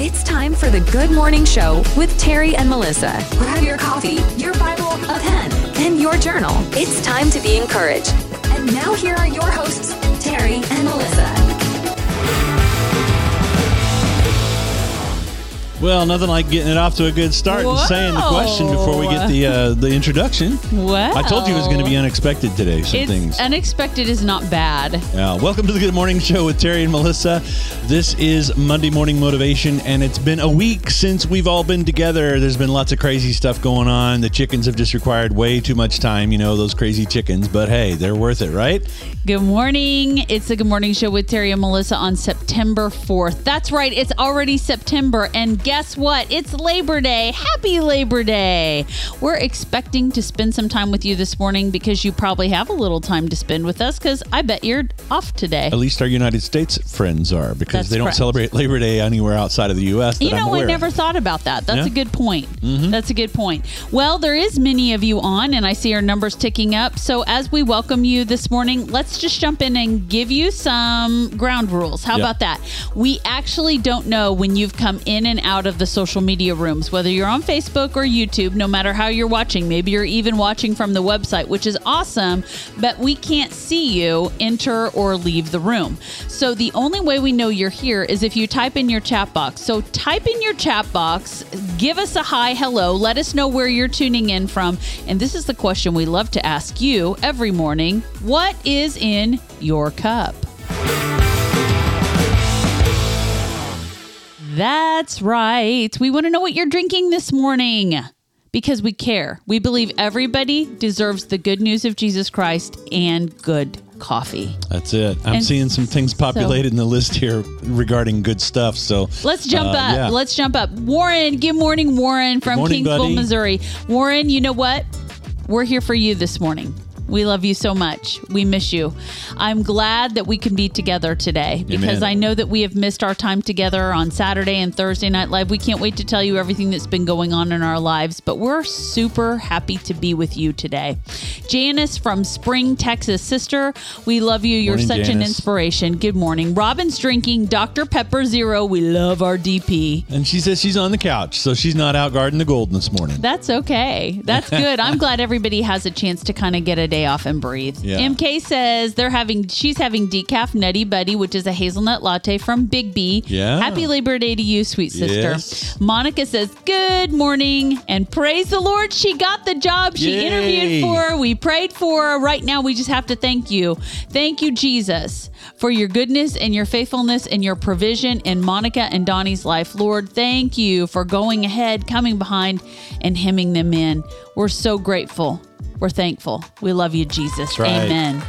It's time for the Good Morning Show with Terry and Melissa. Grab your coffee, your Bible, a pen, and your journal. It's time to be encouraged. And now here are your hosts, Terry and Melissa. Well, nothing like getting it off to a good start and saying the question before we get the uh, the introduction. Wow. I told you it was going to be unexpected today. Some It's things. unexpected is not bad. Yeah, welcome to the Good Morning Show with Terry and Melissa. This is Monday Morning Motivation, and it's been a week since we've all been together. There's been lots of crazy stuff going on. The chickens have just required way too much time, you know, those crazy chickens, but hey, they're worth it, right? Good morning. It's the Good Morning Show with Terry and Melissa on September 4th. That's right. It's already September. And guess what? It's Labor Day. Happy Labor Day. We're expecting to spend some time with you this morning because you probably have a little time to spend with us because I bet you're off today. At least our United States friends are because That's they don't correct. celebrate Labor Day anywhere outside of the U.S. That You know, I aware of. never thought about that. That's Yeah. a good point. Mm-hmm. That's a good point. Well, there is many of you on, and I see our numbers ticking up. So as we welcome you this morning, let's just jump in and give you some ground rules. How Yeah. about that? We actually don't know when you've come in and out of the social media rooms, whether you're on Facebook or YouTube, no matter how you're watching. Maybe you're even watching from the website, which is awesome, but we can't see you enter or leave the room. So the only way we know you're here is if you type in your chat box. So type in your chat box, give us a hi, hello, let us know where you're tuning in from. And this is the question we love to ask you every morning What is in your cup? That's right. We want to know what you're drinking this morning because we care. We believe everybody deserves the good news of Jesus Christ and good coffee. That's it. I'm And seeing some things populated in the list here regarding good stuff. So Let's jump uh, up. yeah. Let's jump up. Warren, good morning, Warren from morning, Kingsville, buddy. Missouri. Warren, you know what? We're here for you this morning. We love you so much. We miss you. I'm glad that we can be together today because Amen. I know that we have missed our time together on Saturday and Thursday Night Live. We can't wait to tell you everything that's been going on in our lives, but we're super happy to be with you today. Janice from Spring, Texas. Sister, we love you. You're Morning, such an inspiration. Good morning. Robin's drinking Dr. Pepper Zero. We love our DP. And she says she's on the couch, so she's not out guarding the golden this morning. That's okay. That's good. I'm glad everybody has a chance to kind of get a day off and breathe. Yeah. MK says they're having she's having decaf nutty buddy, which is a hazelnut latte from Big B. Yeah. Happy Labor Day to you, sweet sister. Yes. Monica says, Good morning and praise the Lord. She got the job she Yay. interviewed for. We prayed for her. Right now, we just have to thank you. Thank you, Jesus, for your goodness and your faithfulness and your provision in Monica and Donnie's life. Lord, thank you for going ahead, coming behind, and hemming them in. We're so grateful. We're thankful. We love you, Jesus. right. Amen.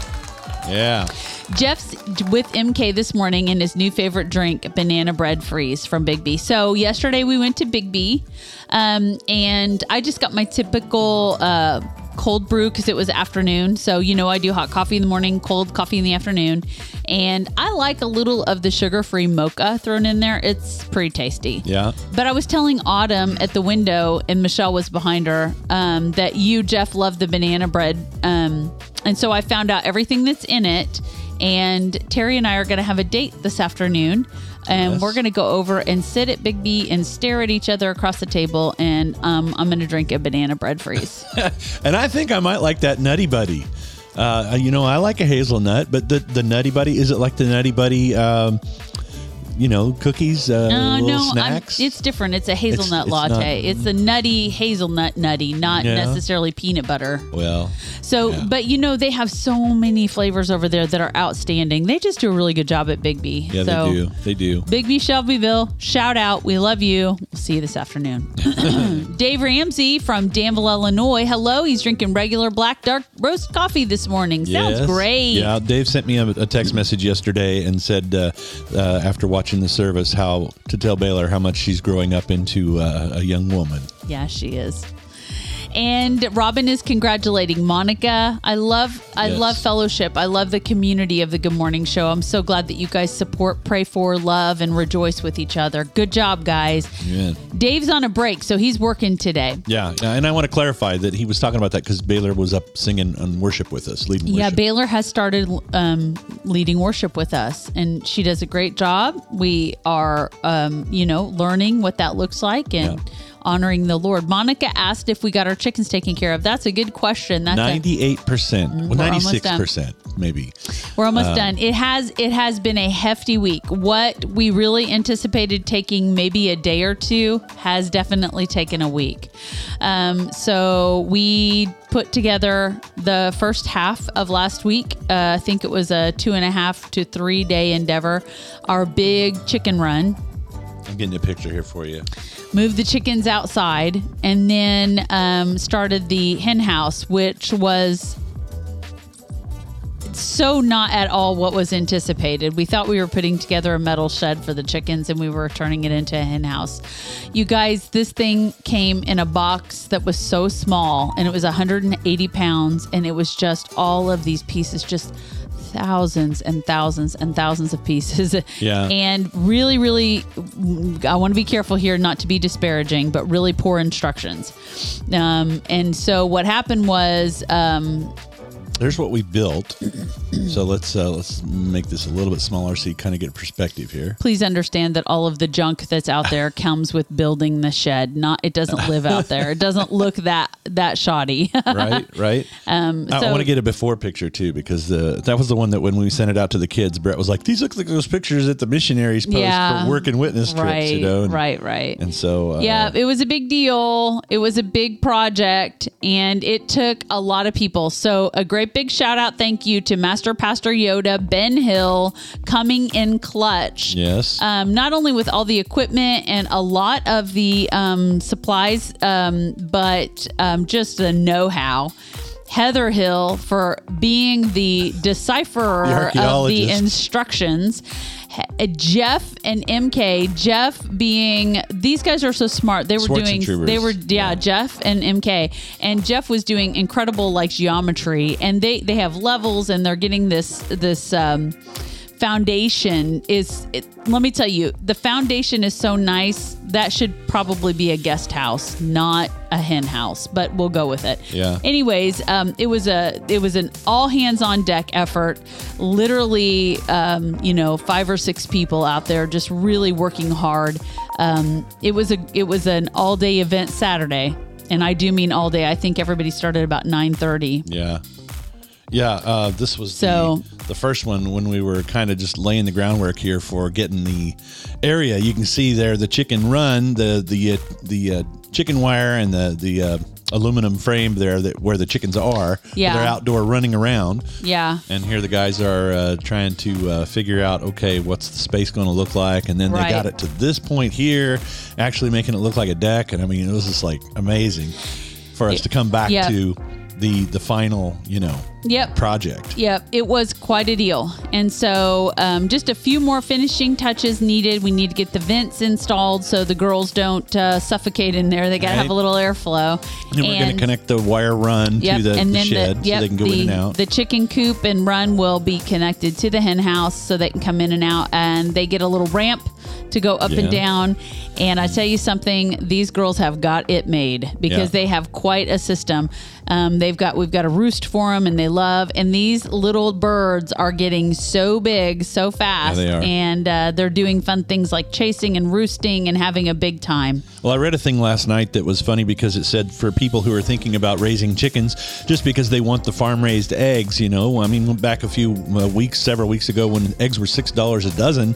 Yeah. Jeff's with MK this morning in his new favorite drink, banana bread freeze from Big B. So yesterday we went to Big B, um, and I just got my typical uh, cold brew because it was afternoon. So you know I do hot coffee in the morning, cold coffee in the afternoon, and I like a little of the sugar-free mocha thrown in there. It's pretty tasty. Yeah. But I was telling Autumn at the window, and Michelle was behind her, um, that you, Jeff, love the banana bread. Um, and so I found out everything that's in it. And Terry and I are going to have a date this afternoon. And Yes. we're going to go over and sit at Big B and stare at each other across the table. And um, I'm going to drink a banana bread freeze. And I think I might like that Nutty Buddy. Uh, you know, I like a hazelnut, but the, the Nutty Buddy, is it like the Nutty Buddy, um, you know, cookies, uh, Uh, little no, I'm, it's different. It's a hazelnut it's latte. not- it's a nutty hazelnut nutty, not Yeah. necessarily peanut butter. well, So, Yeah. but you know, they have so many flavors over there that are outstanding. They just do a really good job at Big B. yeah, so, they do. They do. Big B Shelbyville, shout out. We love you. We'll see you this afternoon. Dave Ramsey from Danville, Illinois. Hello. He's drinking regular black dark roast coffee this morning. Sounds Yes. great. Yeah, Dave sent me a, a text message yesterday and said uh, uh, after watching the service how to tell Baylor how much she's growing up into uh, a young woman. Yeah, she is. And Robin is congratulating Monica. I love I Yes. love fellowship. I love the community of the Good Morning Show. I'm so glad that you guys support, pray for, love, and rejoice with each other. Good job, guys. Yeah. Dave's on a break, so he's working today. Yeah, yeah, and I want to clarify that he was talking about that because Baylor was up singing on worship with us, leading worship. Yeah, worship. Baylor has started um, leading worship with us, and she does a great job. We are, um, you know, learning what that looks like and Yeah. Honoring the Lord. Monica asked if we got our chickens taken care of. That's a good question. That's Ninety-eight percent, well, We're almost ninety-six percent, maybe. we're almost Um, done. It has it has been a hefty week. What we really anticipated taking maybe a day or two has definitely taken a week. Um, so we put together the first half of last week. Uh, I think it was a two and a half to three day endeavor. Our big chicken run. I'm getting a picture here for you. Moved the chickens outside, and then um, started the hen house, which was so not at all what was anticipated. We thought we were putting together a metal shed for the chickens and we were turning it into a hen house. You guys, this thing came in a box that was so small and it was 180 pounds and it was just all of these pieces, just thousands and thousands and thousands of pieces. Yeah. And really, really, I want to be careful here not to be disparaging, but really poor instructions. Um, and so what happened was, um, There's what we built. so let's uh, let's make this a little bit smaller so you kind of get perspective here. please understand that all of the junk that's out there comes with building the shed. Not it doesn't live out there. It doesn't look that that shoddy. Right, right. Um, I, so- want to get a before picture too because uh, that was the one that when we sent it out to the kids, Brett was like, "These look like those pictures that the missionaries post Yeah. for work and witness trips." right, you know, and, right, right. And so, uh, yeah, it was a big deal. It was a big project and it took a lot of people. So, a great big shout out thank you to Master Pastor Yoda, Ben Hill, coming in clutch. yes, Um, not only with all the equipment and a lot of the um, supplies, um, but um, just the know how. Heather Hill for being the decipherer The of the instructions. Jeff and MK. Jeff being these guys are so smart. They were doing. They were yeah, Jeff and MK. And Jeff was doing incredible like geometry, and they they have levels, and they're getting this this. Um, foundation is it, let me tell you the foundation is so nice that should probably be a guest house not a hen house but we'll go with it. Yeah. anyways um, it was a it was an all hands on deck effort. Literally um, you know five or six people out there just really working hard. Um, it was a it was an all day event saturday and i do mean all day. I think everybody started about 9.30 yeah, yeah. Uh, this was So- the, the first one when we were kind of just laying the groundwork here for getting the area. You can see there the chicken run, the the uh, the uh, chicken wire, and the the uh, aluminum frame there that where the chickens are. Yeah. they're outdoor running around. yeah And here the guys are uh, trying to uh, figure out, okay, what's the space going to look like? And then they got it to this point here, actually making it look like a deck. And I mean, it was just like amazing for us to come back Yeah. to the the final, you know, yep project. Yep, it was quite a deal. And so, um, just a few more finishing touches needed. We need to get the vents installed so the girls don't uh, suffocate in there. They got to Right. have a little airflow. And then we're going to connect the wire run Yep, to the, and the then shed the, yep, so they can go the, in and out. The chicken coop and run will be connected to the hen house so they can come in and out, and they get a little ramp to go up Yeah. and down. And I tell you something, these girls have got it made because Yeah. they have quite a system. Um, they've got we've got a roost for them, and they love. And these little birds are getting so big so fast, they are. and uh, they're doing fun things like chasing and roosting and having a big time. Well, I read a thing last night that was funny because it said for people who are thinking about raising chickens just because they want the farm raised eggs, you know, I mean, back a few uh, weeks, several weeks ago when eggs were $6 a dozen,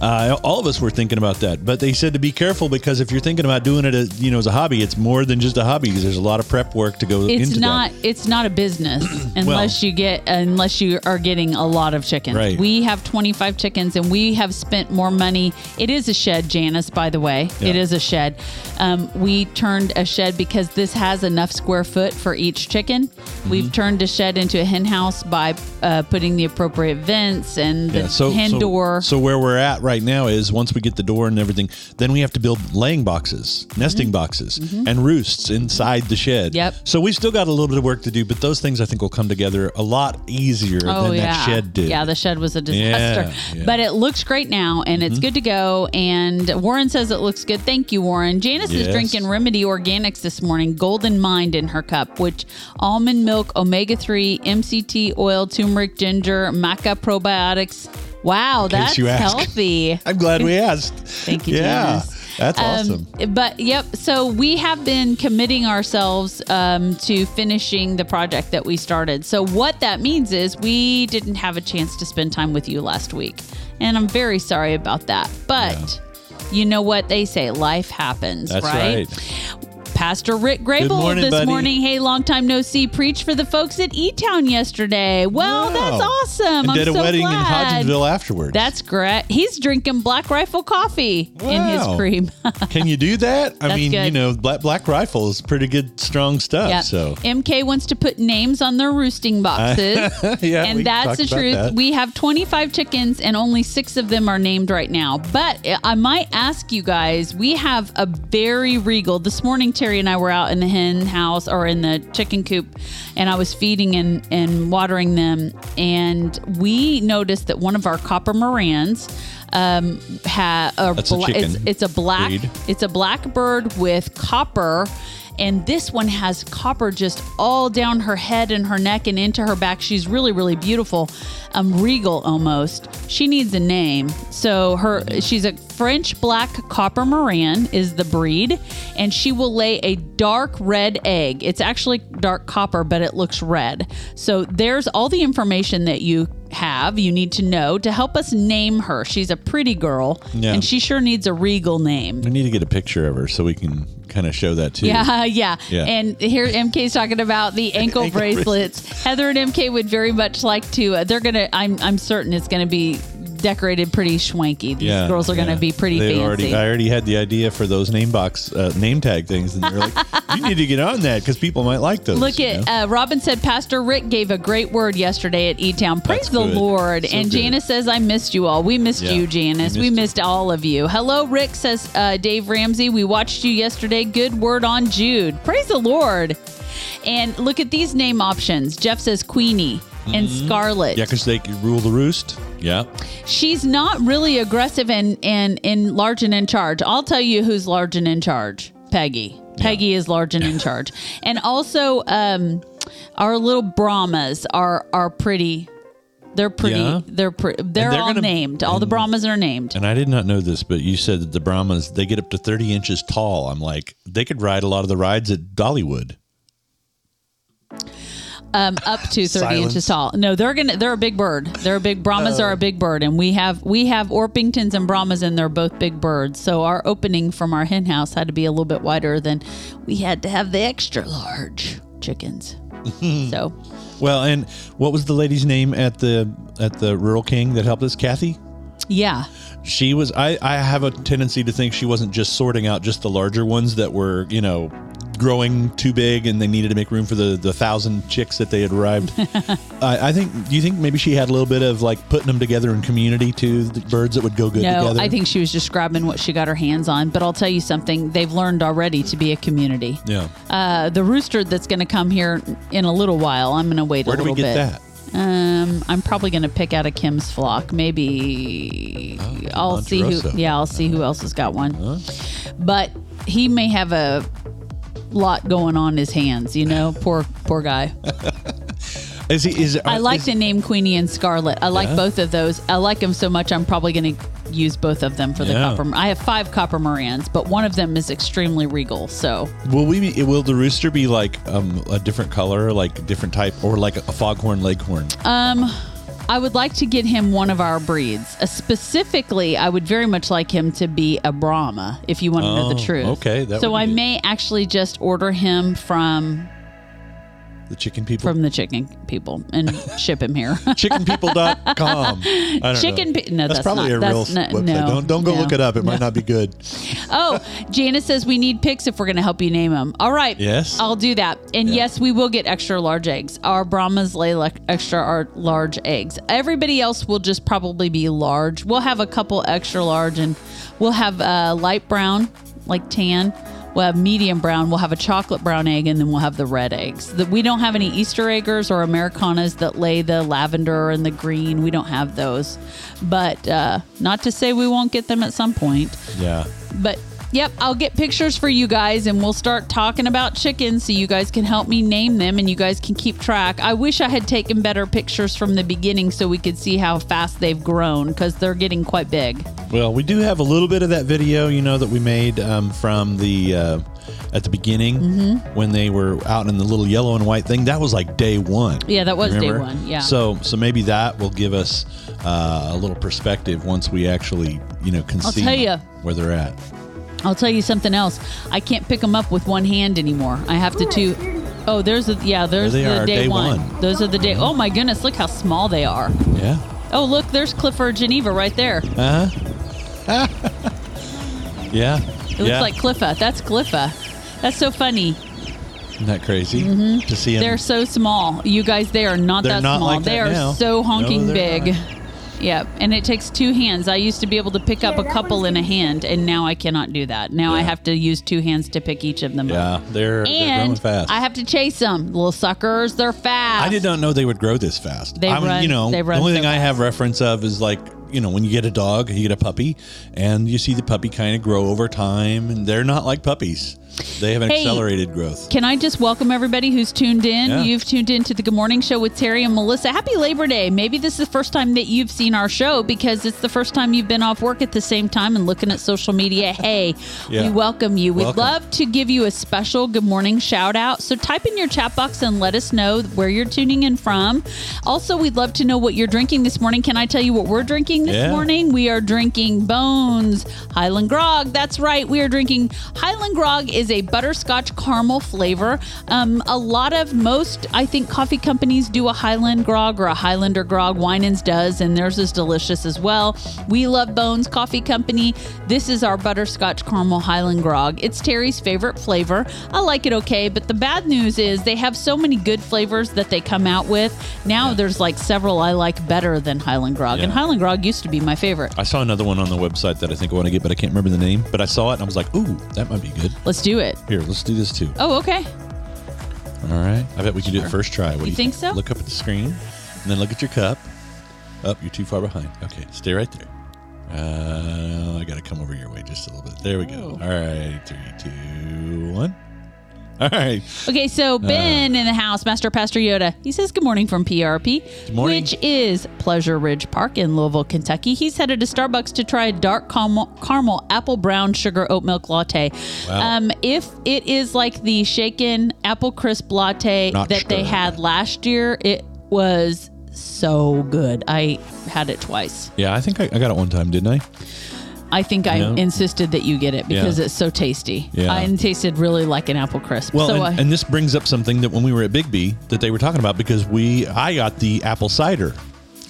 uh, all of us were thinking about that. But they said to be careful because if you're thinking about doing it, as, you know, as a hobby, it's more than just a hobby because there's a lot of prep work to go It's into not that. it's not a business unless you get unless you are getting a lot of chickens. Right. We have 25 chickens and we have spent more money. It is a shed, Janice, by the way. Yeah. It is a shed. Um, we turned a shed because this has enough square foot for each chicken. Mm-hmm. We've turned a shed into a hen house by uh, putting the appropriate vents and the Yeah, so, hen so, door. So where we're at right now is once we we get the door and everything, then we have to build laying boxes, nesting boxes, and roosts inside the shed. Mm-hmm. Yep. So we've still got a little bit of work to do, but those things I think will come together a lot easier Oh than yeah, that shed did. yeah. The shed was a disaster, Yeah, yeah. Mm-hmm. but it looks great now, and it's good to go. And Warren says it looks good. Thank you, Warren. Janice is drinking Remedy Organics this morning, Golden Mind in her cup, which almond milk, omega three, MCT oil, turmeric, ginger, maca probiotics. Wow, that's healthy. I'm glad we asked. Thank you, Yeah, Janice. that's Um, awesome. But yep, so we have been committing ourselves um, to finishing the project that we started. So what that means is we didn't have a chance to spend time with you last week, and I'm very sorry about that. But you know what they say: life happens, That's right? right. Pastor Rick Grable morning, this buddy. morning. Hey, long time no see. Preached for the folks at E Town yesterday. Well, Wow. that's awesome. And I'm did a so wedding glad. in Hodgenville afterwards. That's great. He's drinking Black Rifle coffee in his cream. Can you do that? I That's mean, good. you know, Black Black Rifle is pretty good, strong stuff. Yeah. So MK wants to put names on their roosting boxes. Yeah, and that's the truth. that. We have 25 chickens and only six of them are named right now. But eh, I might ask you guys, we have a very regal. This morning, Terry and I were out in the hen house or in the chicken coop, and I was feeding and, and watering them. And we noticed that one of our copper Marans um, had a, That's a it's, it's a black breed. it's a black bird with copper. And this one has copper just all down her head and her neck and into her back. She's really, really beautiful, um, regal almost. She needs a name. So her, she's a French black copper Maran is the breed, and she will lay a dark red egg. It's actually dark copper, but it looks red. So there's all the information that you have, you need to know to help us name her. She's a pretty girl, Yeah. and she sure needs a regal name. we need to get a picture of her so we can kind of show that too. Yeah, yeah, Yeah. And here MK's talking about the ankle, Ankle bracelets. Heather and MK would very much like to. Uh, they're gonna. I'm. I'm certain it's gonna be decorated pretty schwanky. These Yeah, girls are gonna yeah. be pretty They fancy. Already, I already had the idea for those name box, uh, name tag things, and they're like, "You need to get on that because people might like those." Look you at know? uh, Robin said Pastor Rick gave a great word yesterday at E Town. Praise That's the good. Lord. So and good. Janice says I missed you all. We missed Yeah, you, Janice. we We missed missed, all of you. Hello, Rick says uh, Dave Ramsey. We watched you yesterday. Good word on Jude. Praise the Lord. And look at these name options. Jeff says Queenie and Scarlet. Mm-hmm. yeah, because they rule the roost. Yeah, She's not really aggressive and and in large and in charge. I'll tell you who's large and in charge. Peggy. Peggy is large and in charge. And also um our little Brahmas are are pretty they're pretty Yeah. they're pre- they're, they're all gonna- named. All the Brahmas are named. and I did not know this, but you said that the Brahmas they get up to thirty inches tall. I'm like, they could ride a lot of the rides at Dollywood. Um up to 30 Silence. inches tall. No, they're going to they're a big bird. They're a big Brahmas are a big bird and we have we have Orpingtons and Brahmas and they're both big birds. So our opening from our hen house had to be a little bit wider than we had to have the extra large chickens. so Well, and what was the lady's name at the at the Rural King that helped us? Kathy. Yeah. She was. I. I have a tendency to think she wasn't just sorting out just the larger ones that were, you know, growing too big and they needed to make room for the the thousand chicks that they had arrived. I, I think. Do you think maybe she had a little bit of like putting them together in community too? The birds that would go good No, together. I think she was just grabbing what she got her hands on. But I'll tell you something, they've learned already to be a community. Yeah. Uh, the rooster that's going to come here in a little while, I'm going to wait Where a do we little get bit. that? Um, I'm probably going to pick out a Kim's flock. Maybe I'll see who. Yeah, I'll see who else has got one. But he may have a lot going on his hands. You know, poor poor guy. Is he? Is I like is, to name Queenie and Scarlet. I like Yeah? both of those. I like them so much. I'm probably going to use both of them for the Yeah. copper. I have five copper Marans, but one of them is extremely regal. So Will we? Be, will the rooster be like um, a different color, like a different type, or like a foghorn leghorn? Um, I would like to get him one of our breeds. Uh, specifically, I would very much like him to be a Brahma, if you want to know the Oh, truth. okay, that so would be I good. may actually just order him from The chicken people. from the chicken people and ship him here. Chickenpeople.com. I don't Chicken know. pe- no, that's probably not- a real that's no- website. no, don't don't go no, look it up. It might not be good. oh, Janice says we need pics if we're going to help you name them. All right. Yes. I'll do that. And Yeah. yes, we will get extra large eggs. Our Brahmas lay like extra large eggs. Everybody else will just probably be large. We'll have a couple extra large and we'll have uh, light brown, like tan. We'll have medium brown. We'll have a chocolate brown egg, and then we'll have the red eggs. The, we don't have any Easter eggers or Ameraucanas that lay the lavender and the green. We don't have those. But uh, not to say we won't get them at some point. Yeah. But yep, I'll get pictures for you guys and we'll start talking about chickens so you guys can help me name them and you guys can keep track. I wish I had taken better pictures from the beginning so we could see how fast they've grown because they're getting quite big. Well, we do have a little bit of that video, you know, that we made um, from the uh, at the beginning Mm-hmm. when they were out in the little yellow and white thing. That was like day one. Yeah, that was day one, yeah. So so maybe that will give us uh, a little perspective once we actually you know can I'll see where they're at. I'll tell you something else. I can't pick them up with one hand anymore. I have to two. Oh, there's the yeah. There's There they the are, day, day one. one. Those are the day. Oh my goodness! Look how small they are. Yeah. Oh look, there's Clifford Geneva right there. It Uh huh. yeah. It looks yeah. like Cliffa. That's Cliffa. That's so funny. Isn't that crazy to see them? Mm-hmm. They're so small. You guys, they are not They're that not small. like they that are now. so honking No, they're big. not. Yep. And it takes two hands. I used to be able to pick up a couple in a hand, and now I cannot do that. Now I have to use two hands to pick each of them up. yeah, they're, they're growing And fast. I have to chase them. Little suckers, they're fast. I did not know they would grow this fast. They I mean, run- you know, they run the only so thing I have reference of is like, you know, when you get a dog, you get a puppy, and you see the puppy kind of grow over time, and they're not like puppies. They have an Hey. accelerated growth. Can I just welcome everybody who's tuned in? Yeah. You've tuned in to the Good Morning Show with Terry and Melissa. Happy Labor Day. Maybe this is the first time that you've seen our show because it's the first time you've been off work at the same time and looking at social media. Hey, Yeah. we welcome you. We'd Welcome. love to give you a special Good Morning shout out. So type in your chat box and let us know where you're tuning in from. Also, we'd love to know what you're drinking this morning. Can I tell you what we're drinking this Yeah. morning? We are drinking Bones Highland Grog. That's right. We are drinking Highland Grog is a butterscotch caramel flavor. Um, a lot of most, I think, coffee companies do a Highland Grog or a Highlander Grog. Winans does, and theirs is delicious as well. We love Bones Coffee Company. This is our butterscotch caramel Highland Grog. It's Terry's favorite flavor. I like it okay, but the bad news is they have so many good flavors that they come out with. Now there's like several I like better than Highland Grog, and Highland Grog used to be my favorite. I saw another one on the website that I think I want to get, but I can't remember the name. But I saw it and I was like, ooh, that might be good. Let's do it. Here, let's do this too. Oh, okay. All right. I bet we can do it first try. What do you think so? Look up at the screen and then look at your cup. Up, you're too far behind. Okay, stay right there. Uh, I got to come over your way just a little bit. There we go. Oh. All right, three, two. All right. Okay, so Ben in the house, Master Pastor Yoda, he says good morning from PRP, morning. which is Pleasure Ridge Park in Louisville, Kentucky. He's headed to Starbucks to try a dark caramel, caramel apple brown sugar oat milk latte. Wow. Um, if it is like the shaken apple crisp latte Not that they had last year, it was so good. I had it twice. Yeah, I think I, I got it one time, didn't I? I think I insisted that you get it because Yeah. it's so tasty. Yeah. I tasted really like an apple crisp. Well, so and, I, and this brings up something that when we were at Big B that they were talking about because we I got the apple cider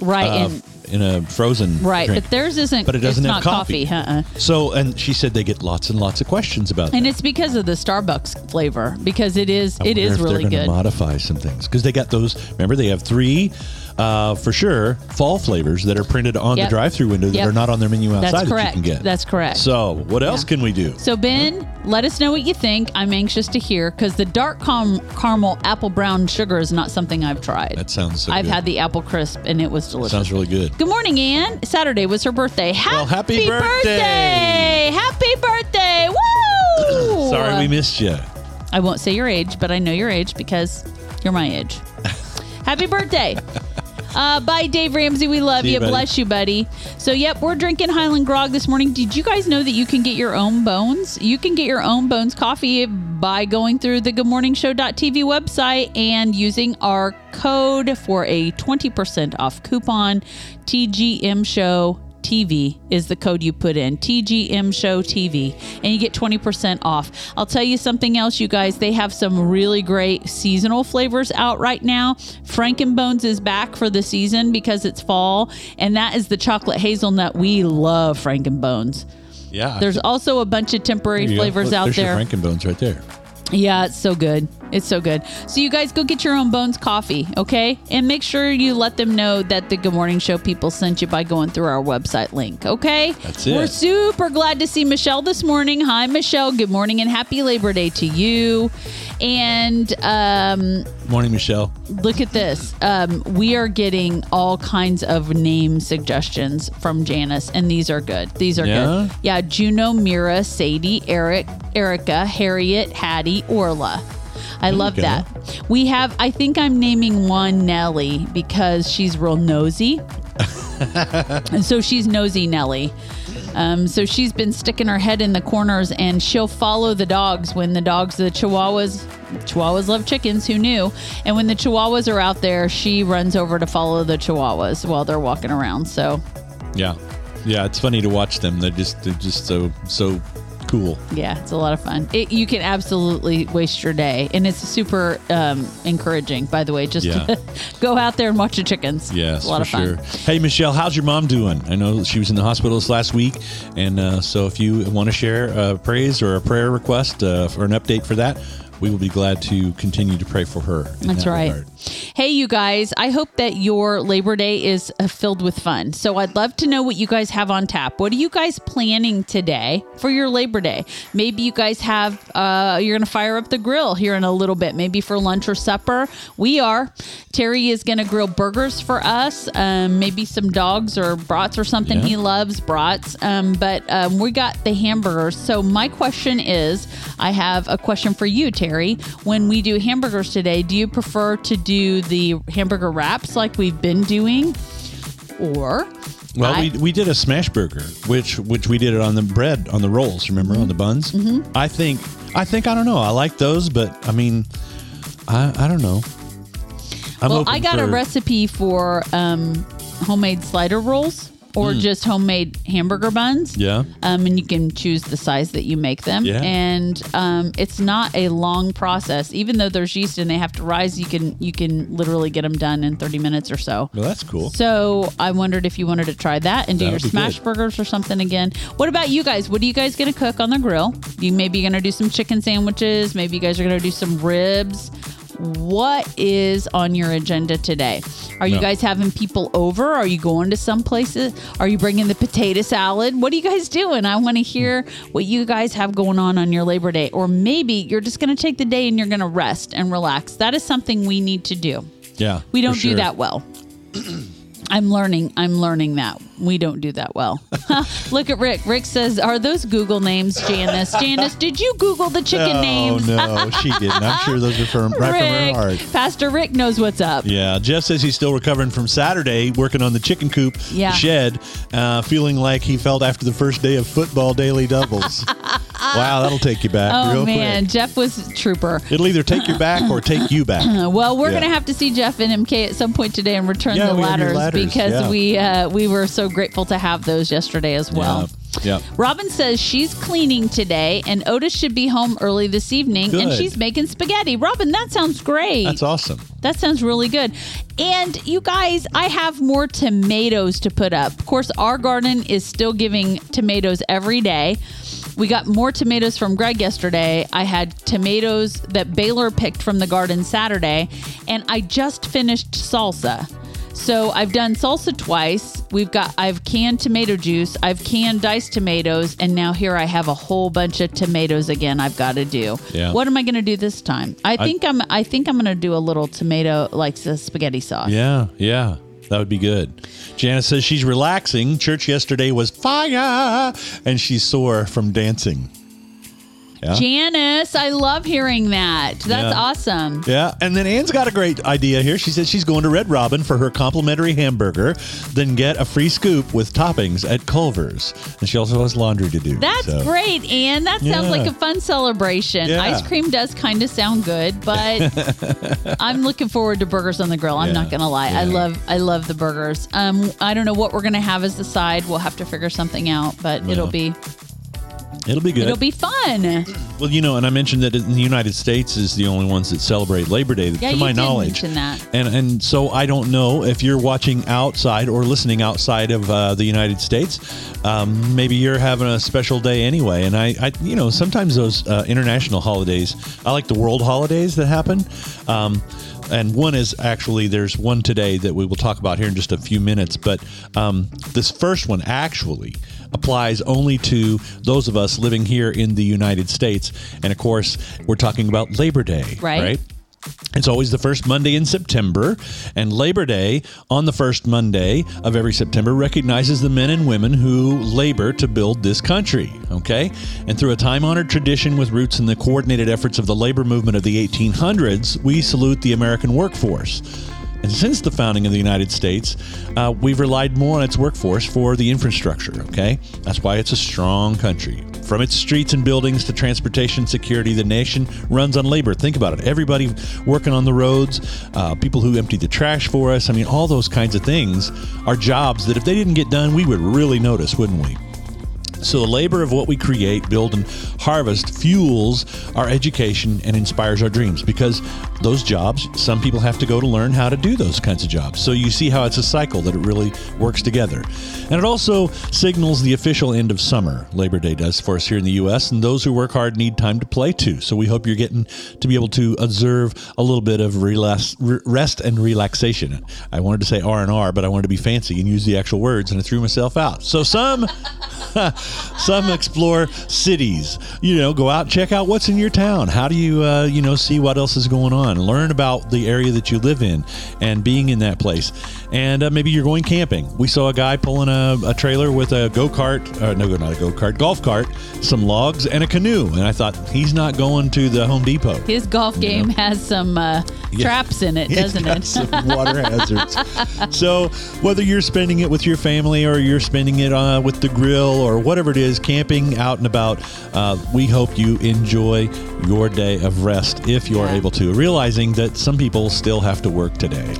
right, uh, and in a frozen Right, drink. but theirs isn't. But it doesn't it's have not coffee. Uh-uh. So, and she said they get lots and lots of questions about And that. it's because of the Starbucks flavor because it is I it if really they're gonna good. Modify some things because they got those. Remember, they have three, uh, for sure, fall flavors that are printed on Yep. the drive-through window that Yep. are not on their menu outside That's that correct. you can get. That's correct. So, what else Yeah. can we do? So Ben, let us know what you think. I'm anxious to hear because the dark car- caramel apple brown sugar is not something I've tried. That sounds so I've good. had the apple crisp and it was delicious. Sounds really good. Good morning, Anne. Saturday was her birthday. Happy, Well, happy birthday! Happy birthday! Woo! Sorry we missed you. I won't say your age, but I know your age because you're my age. Happy birthday. Uh, bye, Dave Ramsey. We love See you, buddy. Bless you, buddy. So, yep, we're drinking Highland Grog this morning. Did you guys know that you can get your own bones? You can get your own bones coffee by going through the goodmorningshow.tv website and using our code for a 20% off coupon, TGM Show. TV is the code you put in TGM Show TV, and you get 20% off. I'll tell you something else, you guys. They have some really great seasonal flavors out right now. Frankenbones is back for the season because it's fall, and that is the chocolate hazelnut. We love Frankenbones. Yeah. There's also a bunch of temporary There you go. flavors Look, out there's there. Frankenbones right there. Yeah, it's so good. It's so good. So you guys go get your own Bones coffee, okay? And make sure you let them know that the Good Morning Show people sent you by going through our website link, okay? That's it. We're super glad to see Michelle this morning. Hi, Michelle. Good morning and happy Labor Day to you. And um, Morning, Michelle. look at this. Um, we are getting all kinds of name suggestions from Janice, and these are good. These are Yeah? good. Yeah, Juno, Mira, Sadie, Eric, Erica, Harriet, Hattie, Orla. I love go. that. We have, I think I'm naming one Nellie because she's real nosy. and so she's nosy Nellie. Um, so she's been sticking her head in the corners and she'll follow the dogs when the dogs, the chihuahuas, chihuahuas love chickens, who knew? And when the chihuahuas are out there, she runs over to follow the chihuahuas while they're walking around. So Yeah. Yeah, it's funny to watch them. They're just they're just so so cool. yeah, it's a lot of fun. It, you can absolutely waste your day. And it's super um, encouraging, by the way, just Yeah. to go out there and watch the chickens. Yes, It's a lot for of fun. sure. Hey, Michelle, how's your mom doing? I know she was in the hospital this last week, and uh, so if you want to share a praise or a prayer request uh, for an update for that, we will be glad to continue to pray for her. That's that right. regard. Hey, you guys, I hope that your Labor Day is uh, filled with fun. So I'd love to know what you guys have on tap. What are you guys planning today for your Labor Day? Maybe you guys have, uh, you're going to fire up the grill here in a little bit, maybe for lunch or supper. We are. Terry is going to grill burgers for us, um, maybe some dogs or brats or something. Yeah. He loves brats. Um, but um, we got the hamburgers. So my question is I have a question for you, Terry. When we do hamburgers today, do you prefer to do the hamburger wraps like we've been doing? Or Well, I- we, we did a smash burger, which which we did it on the bread, on the rolls. Remember on the buns? Mm-hmm. I think I think I don't know. I like those, but I mean, I I don't know. I'm well, I got a recipe for um, homemade slider rolls or just homemade hamburger buns. Yeah. Um, and you can choose the size that you make them. Yeah. And um, it's not a long process. Even though there's yeast and they have to rise, you can you can literally get them done in 30 minutes or so. Well, that's cool. So I wondered if you wanted to try that and do That your smash good. burgers or something again. What about you guys? What are you guys going to cook on the grill? You maybe going to do some chicken sandwiches. Maybe you guys are going to do some ribs. What is on your agenda today? Are you guys having people over? Are you going to some places? Are you bringing the potato salad? What are you guys doing? I want to hear what you guys have going on on your Labor Day. Or maybe you're just going to take the day and you're going to rest and relax. That is something we need to do. yeah, We don't do that well. I'm learning. I'm learning that we don't do that well. Look at Rick. Rick says, "Are those Google names, Janice? Janice, did you Google the chicken Oh names?" no, she didn't. I'm sure those are from right from her heart. Pastor Rick knows what's up. Yeah, Jeff says he's still recovering from Saturday, working on the chicken coop Yeah. shed, uh, feeling like he felt after the first day of football daily doubles. wow, that'll take you back Oh man, quick. Jeff was trooper. It'll either take you back or take you back. Uh, Well, we're Yeah. gonna have to see Jeff and MK at some point today and return Yeah, the we have your ladders, ladders, because yeah. we uh, we were so grateful to have those yesterday as well. yeah, yeah. Robin says she's cleaning today, and Otis should be home early this evening, and she's making spaghetti. Robin, that sounds great. That's awesome. That sounds really good. And you guys, I have more tomatoes to put up. Of course, our garden is still giving tomatoes every day. We got more tomatoes from Greg yesterday. I had tomatoes that Baylor picked from the garden Saturday, and I just finished salsa. So I've done salsa twice. We've got I've canned tomato juice, I've canned diced tomatoes, and now here I have a whole bunch of tomatoes again I've got to do. Yeah. What am I going to do this time? I think I, am I think I'm going to do a little tomato like spaghetti sauce. Yeah, yeah. That would be good. Janice says she's relaxing. Church yesterday was fire, and she's sore from dancing. Yeah. Janice, I love hearing that. That's Yeah. awesome. Yeah, and then Anne's got a great idea here. She says she's going to Red Robin for her complimentary hamburger, then get a free scoop with toppings at Culver's. And she also has laundry to do. That's so. great, Anne. That sounds Yeah. like a fun celebration. Ice cream does kind of sound good, but I'm looking forward to burgers on the grill. I'm not gonna lie. I love I love the burgers. Um, I don't know what we're gonna have as the side. We'll have to figure something out, but it'll be It'll be good. it'll be fun. well, you know, and I mentioned that in the United States is the only ones that celebrate Labor Day, Yeah, to my knowledge. And and so I don't know if you're watching outside or listening outside of uh, the United States. Um, maybe you're having a special day anyway. And I, I you know, sometimes those uh, international holidays, I like the world holidays that happen. Um, and one is actually there's one today that we will talk about here in just a few minutes. But um, this first one actually applies only to those of us living here in the United States. And of course, we're talking about Labor Day, Right. right? It's always the first Monday in September, and Labor Day on the first Monday of every September recognizes the men and women who labor to build this country. Okay? And through a time honored tradition with roots in the coordinated efforts of the labor movement of the 1800s, we salute the American workforce. And since the founding of the United States, uh, we've relied more on its workforce for the infrastructure, okay? That's why it's a strong country. From its streets and buildings to transportation security, the nation runs on labor. Think about it. Everybody working on the roads, uh, people who empty the trash for us. I mean, all those kinds of things are jobs that if they didn't get done, we would really notice, wouldn't we? So, the labor of what we create, build, and harvest fuels our education and inspires our dreams because those jobs, some people have to go to learn how to do those kinds of jobs. So, you see how it's a cycle that it really works together. And it also signals the official end of summer, Labor Day does for us here in the U.S., and those who work hard need time to play too. So, we hope you're getting to be able to observe a little bit of relax, rest and relaxation. I wanted to say R&R, but I wanted to be fancy and use the actual words, and I threw myself out. So, some. Some explore cities. You know, go out, check out what's in your town. How do you, uh, you know, see what else is going on? Learn about the area that you live in and being in that place. And uh, maybe you're going camping. We saw a guy pulling a, a trailer with a go kart, uh, no, not a go kart, golf cart, some logs, and a canoe. And I thought he's not going to the Home Depot. His golf game has some uh, Yeah. traps in it, doesn't it? some water hazards. so whether you're spending it with your family or you're spending it uh, with the grill or whatever it is, camping out and about, uh, we hope you enjoy your day of rest if you are Yeah. able to. Realizing that some people still have to work today.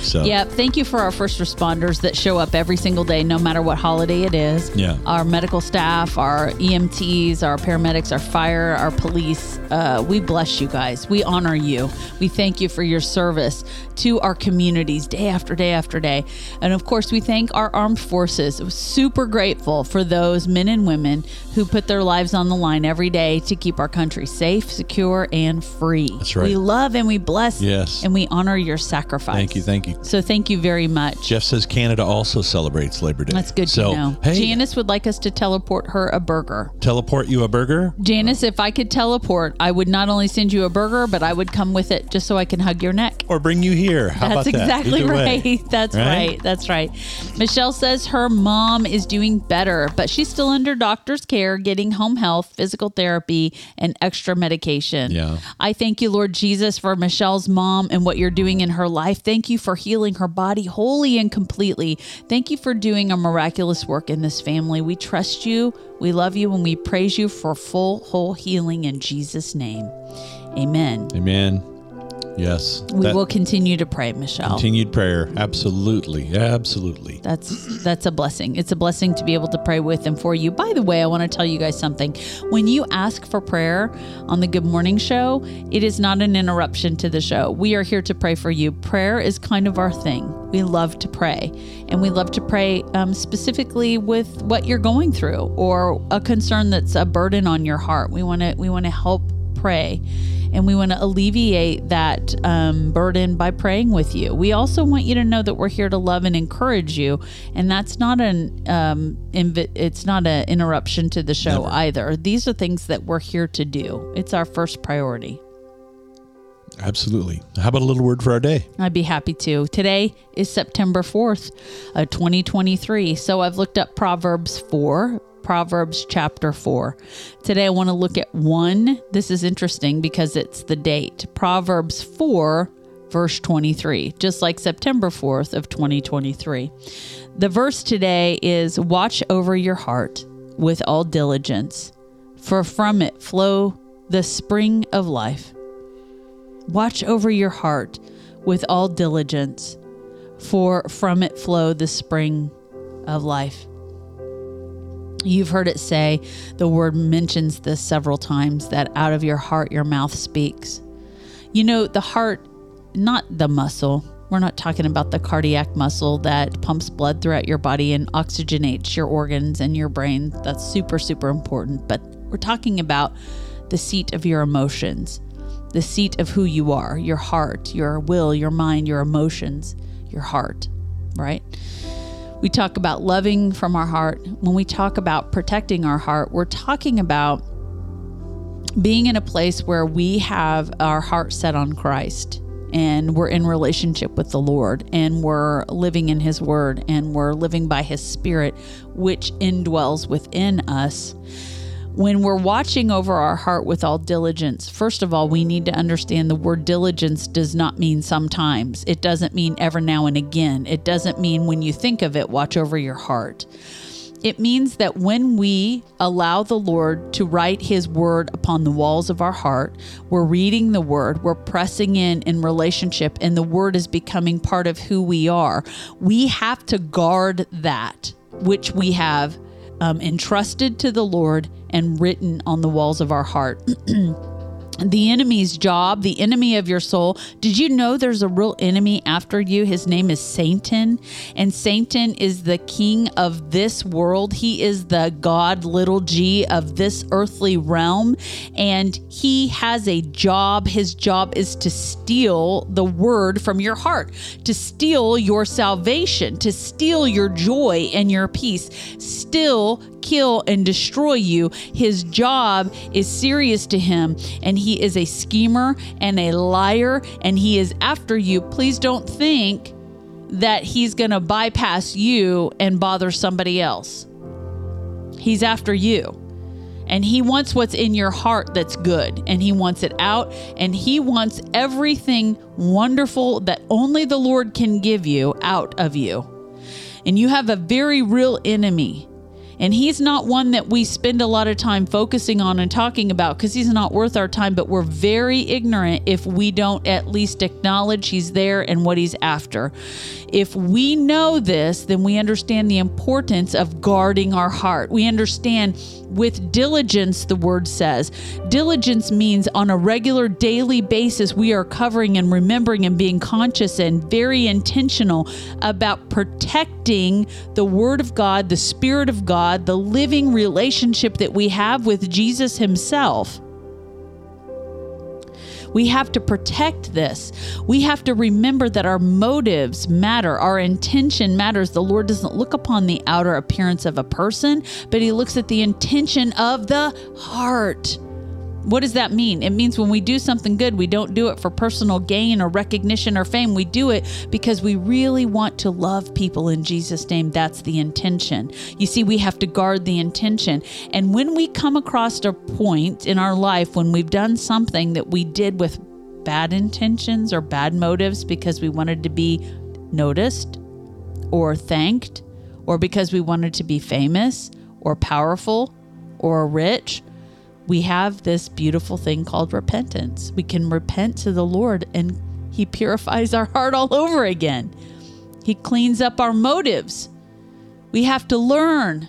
so Yeah, thank you for our first responders that show up every single day, no matter what holiday it is. Yeah. Our medical staff, our EMTs, our paramedics, our fire, our police. Uh, we bless you guys. We honor you. We thank you for your service to our communities day after day after day. And of course, we thank our armed forces. Super grateful for those men and women who put their lives on the line every day to keep our country safe, secure, and free. That's right. We love and we bless Yes. and we honor your sacrifice. Thank you, thank you. So thank you very much. Jeff says Canada also celebrates Labor Day. That's good so, to know. Hey, Janice would like us to teleport her a burger. teleport you a burger? Janice, if I could teleport, I would not only send you a burger, but I would come with it just so I can hug your neck. Or bring you here? How That's about that? exactly way. right. That's Right? right? That's right. Michelle says her mom is doing better, but she's still under doctor's care, getting home health, physical therapy, and extra medication. Yeah. I thank you, Lord Jesus, for Michelle's mom and what you're doing in her life. Thank you for healing her body wholly and completely. Thank you for doing a miraculous work in this family. We trust you, we love you, and we praise you for full, whole healing in Jesus' name. Amen. Amen. Yes. We That- will continue to pray, Michelle. Continued prayer. Absolutely. Absolutely. That's that's a blessing. It's a blessing to be able to pray with and for you. By the way, I want to tell you guys something. When you ask for prayer on the Good Morning Show, it is not an interruption to the show. We are here to pray for you. Prayer is kind of our thing. We love to pray, and we love to pray um, specifically with what you're going through or a concern that's a burden on your heart. We want to we want to help pray and we want to alleviate that um, burden by praying with you. We also want you to know that we're here to love and encourage you, and that's not an um, invi- it's not an interruption to the show either. These are things that we're here to do. It's our first priority. Absolutely. How about a little word for our day? I'd be happy to. Today is September 4th, uh, 2023. So I've looked up Proverbs 4, Proverbs chapter 4. Today I want to look at one. This is interesting because it's the date. Proverbs 4, verse 23, just like September 4th of 2023. The verse today is Watch over your heart with all diligence, for from it flow the spring of life. Watch over your heart with all diligence, for from it flow the spring of life. You've heard it say, the word mentions this several times, that out of your heart your mouth speaks. You know, the heart, not the muscle, we're not talking about the cardiac muscle that pumps blood throughout your body and oxygenates your organs and your brain. That's super, super important. But we're talking about the seat of your emotions, the seat of who you are, your heart, your will, your mind, your emotions, your heart, right? We talk about loving from our heart. When we talk about protecting our heart, we're talking about being in a place where we have our heart set on Christ and we're in relationship with the Lord and we're living in His Word and we're living by His Spirit, which indwells within us when we're watching over our heart with all diligence, first of all, we need to understand the word diligence does not mean sometimes. It doesn't mean ever now and again. It doesn't mean when you think of it, watch over your heart. It means that when we allow the Lord to write His word upon the walls of our heart, we're reading the word, we're pressing in in relationship, and the word is becoming part of who we are. We have to guard that which we have um, entrusted to the Lord and written on the walls of our heart. the enemy's job, the enemy of your soul. Did you know there's a real enemy after you? His name is Satan. And Satan is the king of this world. He is the God, little g, of this earthly realm. And he has a job. His job is to steal the word from your heart, to steal your salvation, to steal your joy and your peace, still kill and destroy you. His job is serious to him, and he is a schemer and a liar, and he is after you. Please don't think that he's going to bypass you and bother somebody else. He's after you. And he wants what's in your heart that's good, and he wants it out, and he wants everything wonderful that only the Lord can give you out of you. And you have a very real enemy and he's not one that we spend a lot of time focusing on and talking about because he's not worth our time, but we're very ignorant if we don't at least acknowledge he's there and what he's after. If we know this, then we understand the importance of guarding our heart. We understand with diligence, the word says. Diligence means on a regular daily basis, we are covering and remembering and being conscious and very intentional about protecting the word of God, the spirit of God the living relationship that we have with Jesus Himself. We have to protect this. We have to remember that our motives matter, our intention matters. The Lord doesn't look upon the outer appearance of a person, but He looks at the intention of the heart. What does that mean? It means when we do something good, we don't do it for personal gain or recognition or fame. We do it because we really want to love people in Jesus' name. That's the intention. You see, we have to guard the intention. And when we come across a point in our life when we've done something that we did with bad intentions or bad motives because we wanted to be noticed or thanked or because we wanted to be famous or powerful or rich, we have this beautiful thing called repentance. We can repent to the Lord and He purifies our heart all over again. He cleans up our motives. We have to learn.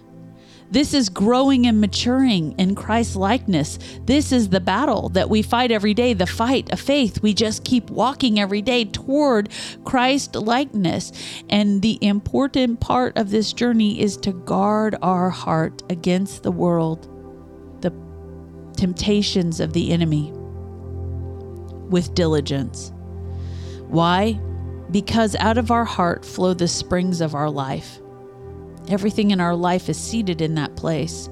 This is growing and maturing in Christ's likeness. This is the battle that we fight every day, the fight of faith. We just keep walking every day toward Christ likeness. And the important part of this journey is to guard our heart against the world temptations of the enemy with diligence. Why? Because out of our heart flow the springs of our life. Everything in our life is seated in that place.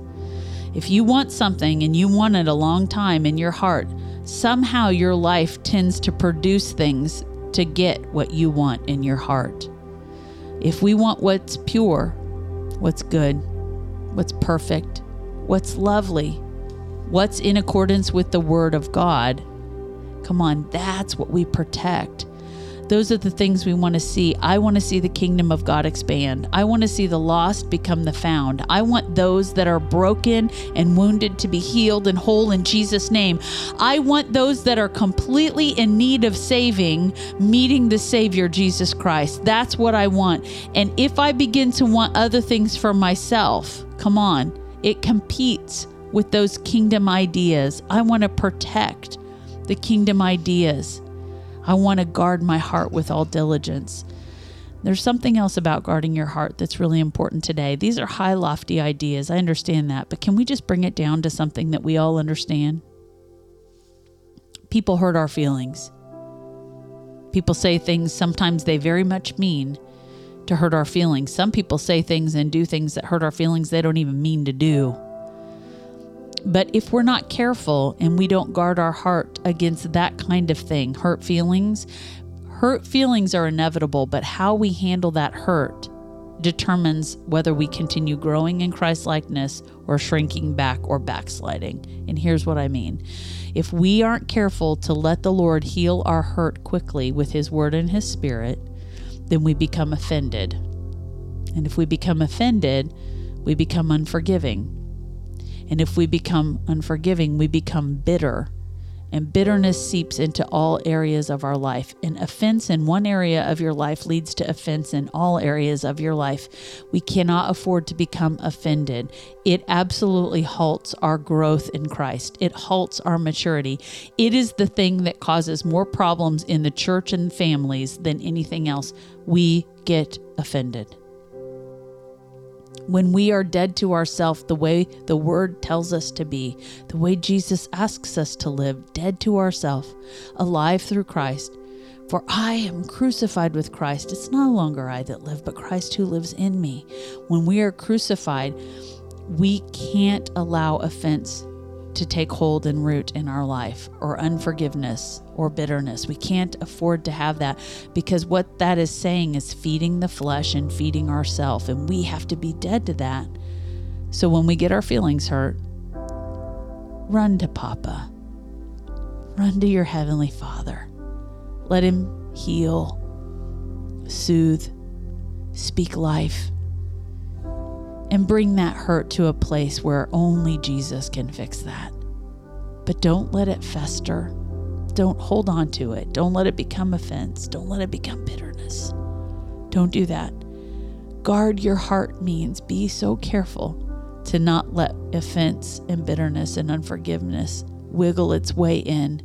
If you want something and you want it a long time in your heart, somehow your life tends to produce things to get what you want in your heart. If we want what's pure, what's good, what's perfect, what's lovely, what's in accordance with the Word of God, come on, that's what we protect. Those are the things we want to see. I want to see the kingdom of God expand. I want to see the lost become the found. I want those that are broken and wounded to be healed and whole in Jesus' name. I want those that are completely in need of saving meeting the Savior, Jesus Christ. That's what I want. And if I begin to want other things for myself, come on, it competes with those kingdom ideas. I want to protect the kingdom ideas. I want to guard my heart with all diligence. There's something else about guarding your heart that's really important today. These are high, lofty ideas. I understand that. But can we just bring it down to something that we all understand? People hurt our feelings. People say things sometimes they very much mean to hurt our feelings. Some people say things and do things that hurt our feelings they don't even mean to do. But if we're not careful and we don't guard our heart against that kind of thing, hurt feelings, hurt feelings are inevitable, but how we handle that hurt determines whether we continue growing in Christ likeness or shrinking back or backsliding. And here's what I mean if we aren't careful to let the Lord heal our hurt quickly with His Word and His Spirit, then we become offended. And if we become offended, we become unforgiving. And if we become unforgiving, we become bitter. And bitterness seeps into all areas of our life. And offense in one area of your life leads to offense in all areas of your life. We cannot afford to become offended. It absolutely halts our growth in Christ, it halts our maturity. It is the thing that causes more problems in the church and families than anything else. We get offended when we are dead to ourself the way the word tells us to be, the way Jesus asks us to live, dead to ourself, alive through Christ. For I am crucified with Christ. It's no longer I that live, but Christ who lives in me. When we are crucified, we can't allow offense to take hold and root in our life or unforgiveness or bitterness. We can't afford to have that because what that is saying is feeding the flesh and feeding ourself and we have to be dead to that. So when we get our feelings hurt, run to Papa. Run to your heavenly Father. Let him heal, soothe, speak life and bring that hurt to a place where only Jesus can fix that. But don't let it fester. Don't hold on to it. Don't let it become offense. Don't let it become bitterness. Don't do that. Guard your heart means be so careful to not let offense and bitterness and unforgiveness wiggle its way in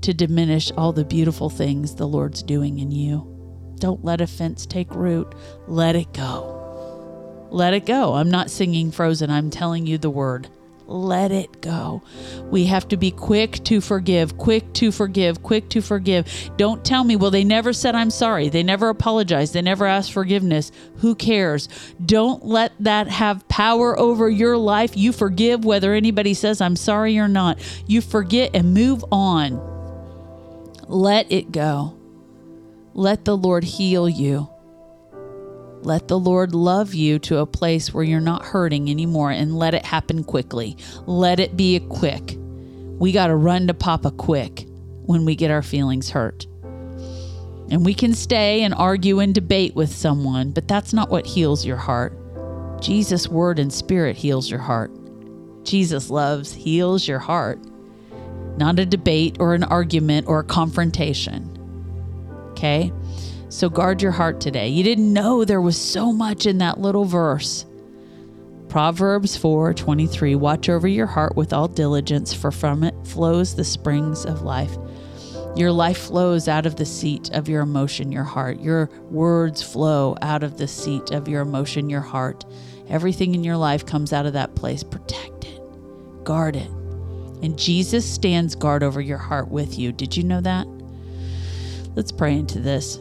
to diminish all the beautiful things the Lord's doing in you. Don't let offense take root. Let it go. Let it go. I'm not singing Frozen. I'm telling you the word. Let it go. We have to be quick to forgive, quick to forgive, quick to forgive. Don't tell me, well, they never said I'm sorry. They never apologized. They never asked forgiveness. Who cares? Don't let that have power over your life. You forgive whether anybody says I'm sorry or not. You forget and move on. Let it go. Let the Lord heal you. Let the Lord love you to a place where you're not hurting anymore and let it happen quickly. Let it be a quick. We got to run to Papa quick when we get our feelings hurt. And we can stay and argue and debate with someone, but that's not what heals your heart. Jesus' word and spirit heals your heart. Jesus loves heals your heart, not a debate or an argument or a confrontation. Okay? So guard your heart today. You didn't know there was so much in that little verse. Proverbs 4:23 Watch over your heart with all diligence for from it flows the springs of life. Your life flows out of the seat of your emotion, your heart. Your words flow out of the seat of your emotion, your heart. Everything in your life comes out of that place. Protect it. Guard it. And Jesus stands guard over your heart with you. Did you know that? Let's pray into this.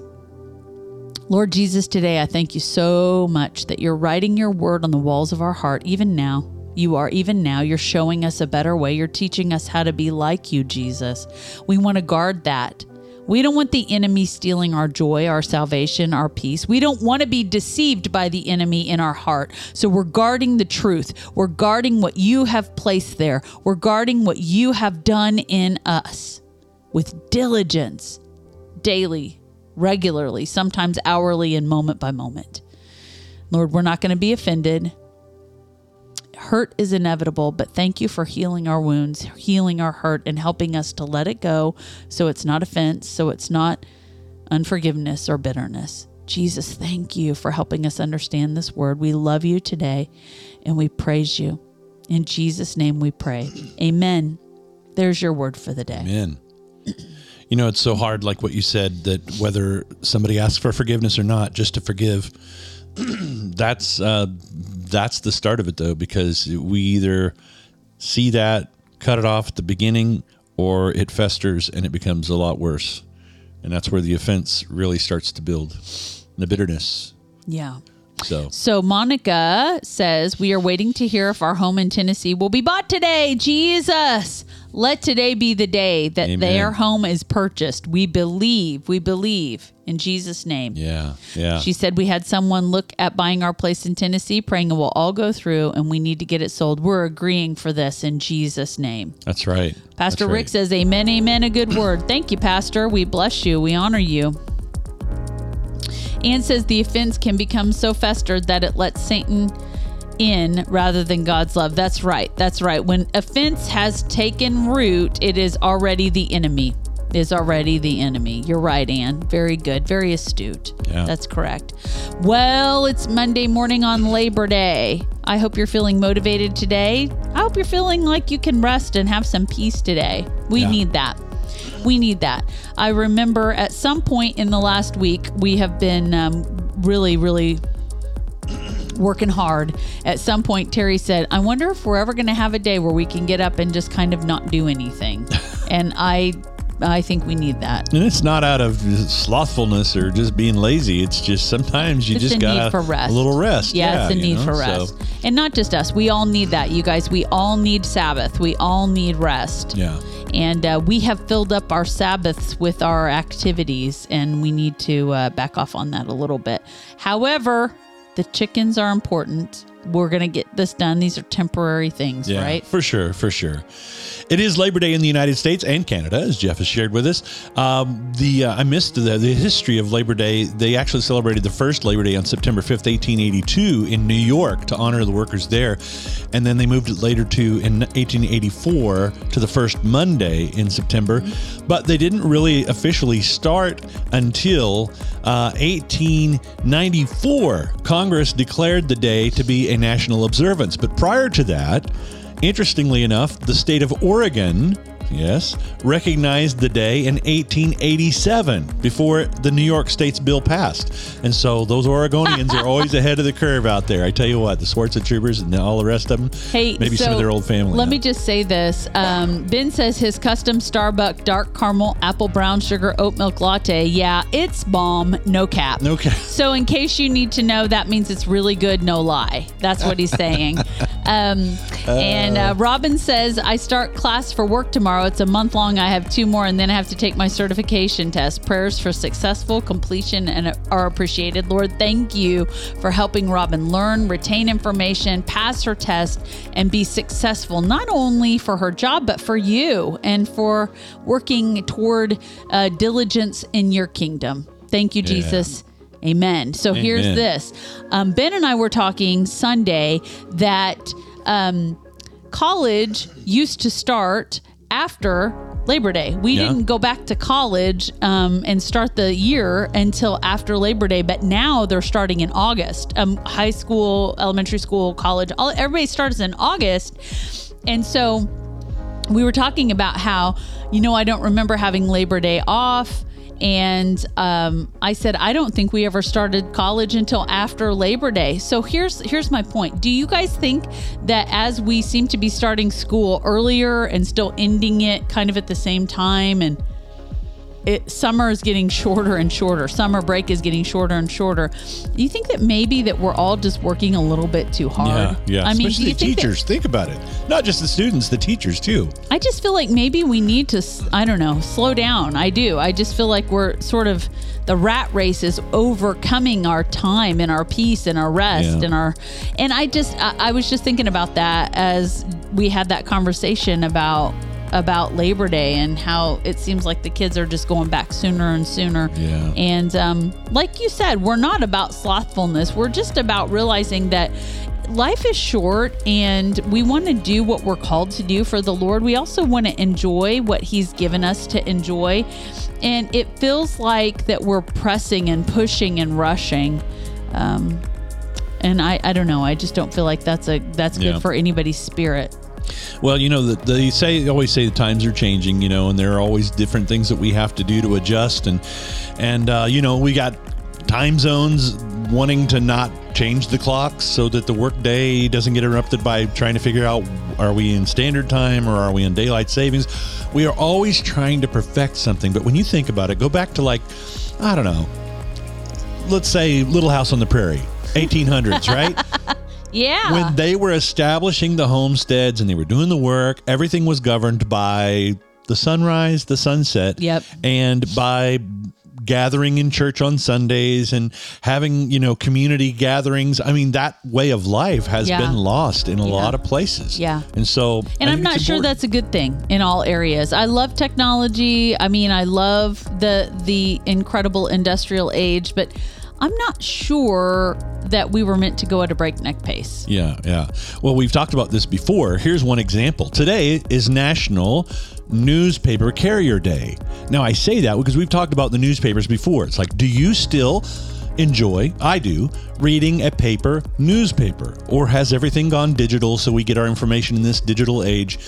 Lord Jesus, today I thank you so much that you're writing your word on the walls of our heart, even now. You are even now. You're showing us a better way. You're teaching us how to be like you, Jesus. We want to guard that. We don't want the enemy stealing our joy, our salvation, our peace. We don't want to be deceived by the enemy in our heart. So we're guarding the truth. We're guarding what you have placed there. We're guarding what you have done in us with diligence, daily, regularly, sometimes hourly, and moment by moment. Lord, we're not going to be offended. Hurt is inevitable, but thank you for healing our wounds, healing our hurt, and helping us to let it go so it's not offense, so it's not unforgiveness or bitterness. Jesus, thank you for helping us understand this word. We love you today and we praise you. In Jesus' name we pray. Amen. There's your word for the day. Amen. You know, it's so hard, like what you said, that whether somebody asks for forgiveness or not, just to forgive. that's uh, that's the start of it, though, because we either see that, cut it off at the beginning, or it festers and it becomes a lot worse, and that's where the offense really starts to build, the bitterness. Yeah. So, So Monica says we are waiting to hear if our home in Tennessee will be bought today. Jesus, let today be the day that Amen. their home is purchased. We believe, we believe in Jesus' name. yeah, yeah, She said we had someone look at buying our place in Tennessee, praying it will all go through and we need to get it sold. We're agreeing for this in Jesus' name. that's right. Pastor That's Rick right. says, Amen, amen, a good word. Thank you, Pastor. We bless you. We honor you. Ann says the offense can become so festered that it lets Satan in rather than God's love. That's right. That's right. When offense has taken root, it is already the enemy. Is already the enemy. You're right, Anne. Very good. Very astute. Yeah. That's correct. Well, it's Monday morning on Labor Day. I hope you're feeling motivated today. I hope you're feeling like you can rest and have some peace today. We Yeah. need that. We need that. I remember at some point in the last week, we have been um, really, really working hard. At some point, Terry said, I wonder if we're ever going to have a day where we can get up and just kind of not do anything. and I. I think we need that. And it's not out of slothfulness or just being lazy. It's just sometimes you It's just a got for rest. a little rest. Yeah, it's a need know, for so- rest. And not just us. We all need that, you guys. We all need Sabbath. We all need rest. yeah. And uh, we have filled up our Sabbaths with our activities, and we need to uh, back off on that a little bit. However, the chickens are important. We're going to get this done. These are temporary things, Yeah, right? for sure, for sure. It is Labor Day in the United States and Canada, as Jeff has shared with us. Um, the uh, I missed the, the history of Labor Day. They actually celebrated the first Labor Day on September fifth, eighteen eighty two, in New York to honor the workers there, and then they moved it later to in eighteen eighty four to the first Monday in September, but they didn't really officially start until uh, eighteen ninety four. Congress declared the day to be a national observance, but prior to that. Interestingly enough, the state of Oregon, yes, recognized the day in 1887 before the New York State's bill passed. And so those Oregonians are always ahead of the curve out there. I tell you what, the Swartz Troopers and all the rest of them, Hey, maybe some of their old family. Let now. me just say this. Um, ben says his custom Starbucks dark caramel apple brown sugar oat milk latte. Yeah, it's bomb. No cap. No cap. So, in case you need to know, that means it's really good. No lie. That's what he's saying. um, and uh, Robin says, I start class for work tomorrow. It's a month long. I have two more, and then I have to take my certification test. Prayers for successful completion and are appreciated. Lord, thank you for helping Robin learn, retain information, pass her test, and be successful, not only for her job, but for you and for working toward uh, diligence in your kingdom. Thank you, Jesus. Amen. So here's this. Um, ben and I were talking Sunday that um, college used to start after Labor Day. We Yeah. didn't go back to college um, and start the year until after Labor Day, but now they're starting in August. Um, high school, elementary school, college, all, everybody starts in August. And so we were talking about how, you know, I don't remember having Labor Day off. And um, I said, I don't think we ever started college until after Labor Day. So here's here's my point. Do you guys think that as we seem to be starting school earlier and still ending it kind of at the same time, and it, summer is getting shorter and shorter. Summer break is getting shorter and shorter. Do you think that maybe that we're all just working a little bit too hard? Yeah, yeah. I mean, Especially the think that- teachers. think about it. Not just the students, the teachers too. I just feel like maybe we need to, I don't know, slow down. I do. I just feel like we're sort of, the rat race is overcoming our time and our peace and our rest Yeah. and our, and I just, I, I was just thinking about that as we had that conversation about, about Labor Day and how it seems like the kids are just going back sooner and sooner. Yeah. And um, like you said, we're not about slothfulness. We're just about realizing that life is short and we want to do what we're called to do for the Lord. We also want to enjoy what He's given us to enjoy. And it feels like that we're pressing and pushing and rushing. Um, and I, I don't know. I just don't feel like that's a that's good Yeah. for anybody's spirit. Well, you know, the, they say they always say the times are changing, you know, and there are always different things that we have to do to adjust, and and uh, you know, we got time zones wanting to not change the clocks so that the workday doesn't get interrupted by trying to figure out are we in standard time or are we in daylight savings. We are always trying to perfect something, but when you think about it, go back to like I don't know, let's say Little House on the Prairie, 1800s, right? Yeah. when they were establishing the homesteads and they were doing the work, everything was governed by the sunrise, the sunset, Yep. and by gathering in church on Sundays and having, you know, community gatherings. I mean, that way of life has Yeah. been lost in a Yeah. lot of places. Yeah. And so And I I'm not sure important. that's a good thing in all areas. I love technology. I mean, I love the the incredible industrial age, but I'm not sure that we were meant to go at a breakneck pace. Yeah, yeah. Well, we've talked about this before. Here's one example. Today is National Newspaper Carrier Day. Now, I say that because we've talked about the newspapers before. It's like, do you still enjoy, I do, reading a paper newspaper? Or has everything gone digital so we get our information in this digital age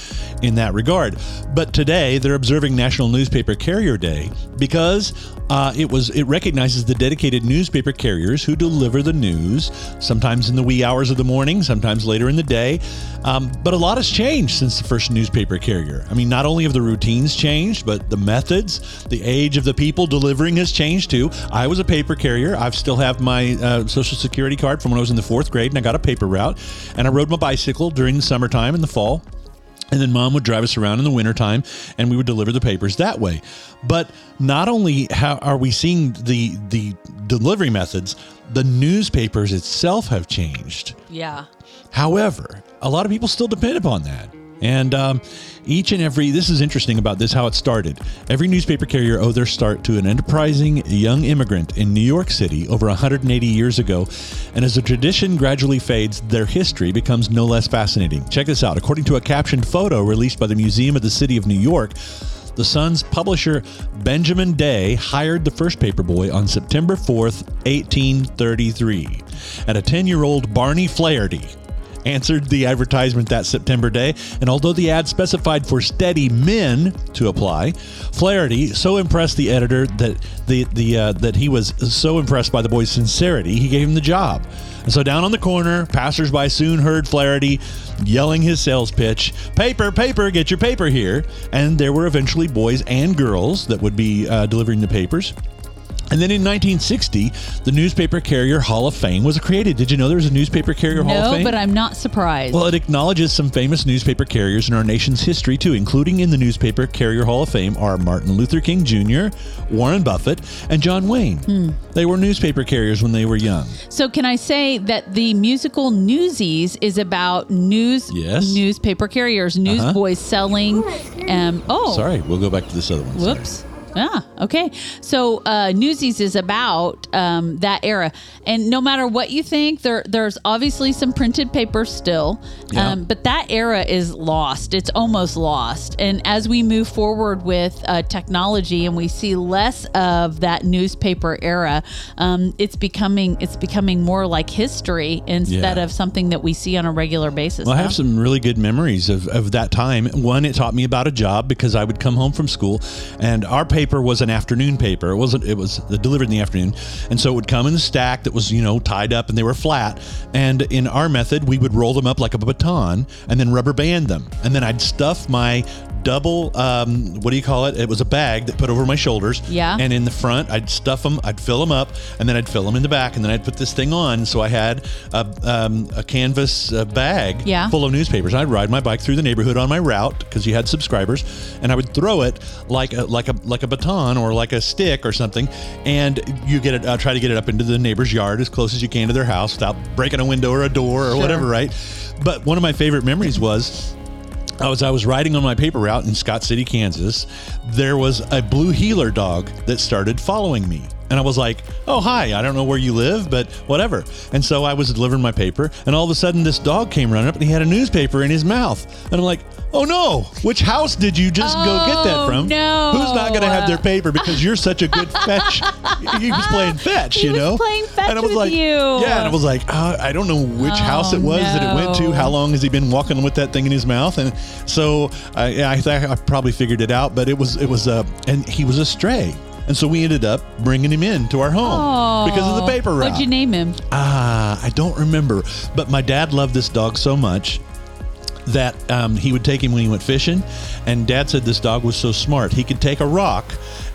in that regard? But today they're observing National Newspaper Carrier Day because uh, it was it recognizes the dedicated newspaper carriers who deliver the news, sometimes in the wee hours of the morning, sometimes later in the day. Um, but a lot has changed since the first newspaper carrier. I mean, not only have the routines changed, but the methods, the age of the people delivering has changed too. I was a paper carrier. I still have my uh, social security card from when I was in the fourth grade, and I got a paper route. And I rode my bicycle during the summertime and the fall. And then mom would drive us around in the wintertime and we would deliver the papers that way. But not only how are we seeing the the delivery methods, the newspapers itself have changed. Yeah. However, a lot of people still depend upon that. And um, each and every, this is interesting about this, how it started. Every newspaper carrier owed their start to an enterprising young immigrant in New York City over 180 years ago. And as the tradition gradually fades, their history becomes no less fascinating. Check this out. According to a captioned photo released by the Museum of the City of New York, the Sun's publisher Benjamin Day hired the first paperboy on September 4th, 1833. at a 10 year old Barney Flaherty answered the advertisement that September day, and although the ad specified for steady men to apply, Flaherty so impressed the editor that the the uh, that he was so impressed by the boy's sincerity, he gave him the job. And so down on the corner, passersby soon heard Flaherty yelling his sales pitch, "Paper, paper, get your paper here!" And there were eventually boys and girls that would be uh, delivering the papers. And then in 1960, the Newspaper Carrier Hall of Fame was created. Did you know there was a Newspaper Carrier Hall of No, Fame? but I'm not surprised. Well, it acknowledges some famous newspaper carriers in our nation's history, too, including in the Newspaper Carrier Hall of Fame are Martin Luther King Jr., Warren Buffett, and John Wayne. Hmm. They were newspaper carriers when they were young. So can I say that the musical Newsies is about news Yes. newspaper carriers, newsboys selling um oh Sorry, we'll go back to this other one. Sorry. Yeah. Okay. So uh, Newsies is about um, that era, and no matter what you think, there there's obviously some printed paper still, Yeah. um, but that era is lost. It's almost lost. And as we move forward with uh, technology and we see less of that newspaper era, um, it's becoming it's becoming more like history instead Yeah. of something that we see on a regular basis. Well, I have some really good memories of, of that time. One, it taught me about a job because I would come home from school, and our paper was an afternoon paper. It wasn't. It was delivered in the afternoon, and so it would come in a stack that was you know tied up, and they were flat. And in our method, we would roll them up like a baton, and then rubber band them, and then I'd stuff my double, um, what do you call it? It was a bag that put over my shoulders. Yeah. And in the front, I'd stuff them, I'd fill them up, and then I'd fill them in the back, and then I'd put this thing on. So I had a, um, a canvas uh, bag Yeah. full of newspapers. I'd ride my bike through the neighborhood on my route because you had subscribers, and I would throw it like a like a like a baton or like a stick or something, and you get it. Uh, try to get it up into the neighbor's yard as close as you can to their house without breaking a window or a door or Sure. whatever, right? But one of my favorite memories was. I was I was riding on my paper route in Scott City, Kansas. There was a blue heeler dog that started following me. And I was like, "Oh, hi. I don't know where you live, but whatever." And so I was delivering my paper, and all of a sudden this dog came running up and he had a newspaper in his mouth. And I'm like, "Oh no. Which house did you just go get that Oh, from? no. Who's not going to have their paper because you're such a good fetch?" he was playing fetch, He you was know. playing fetch and I was with like, you. "Yeah." And I was like, uh, "I don't know which house it Oh, was that it went to. How long has he been walking with that thing in his mouth?" And so I, I, th- I probably figured it out, but it was it was uh, and he was a stray, and so we ended up bringing him in to our home because of the paper route. What'd you name him? Ah, I don't remember, but my dad loved this dog so much that um, he would take him when he went fishing. And dad said this dog was so smart. He could take a rock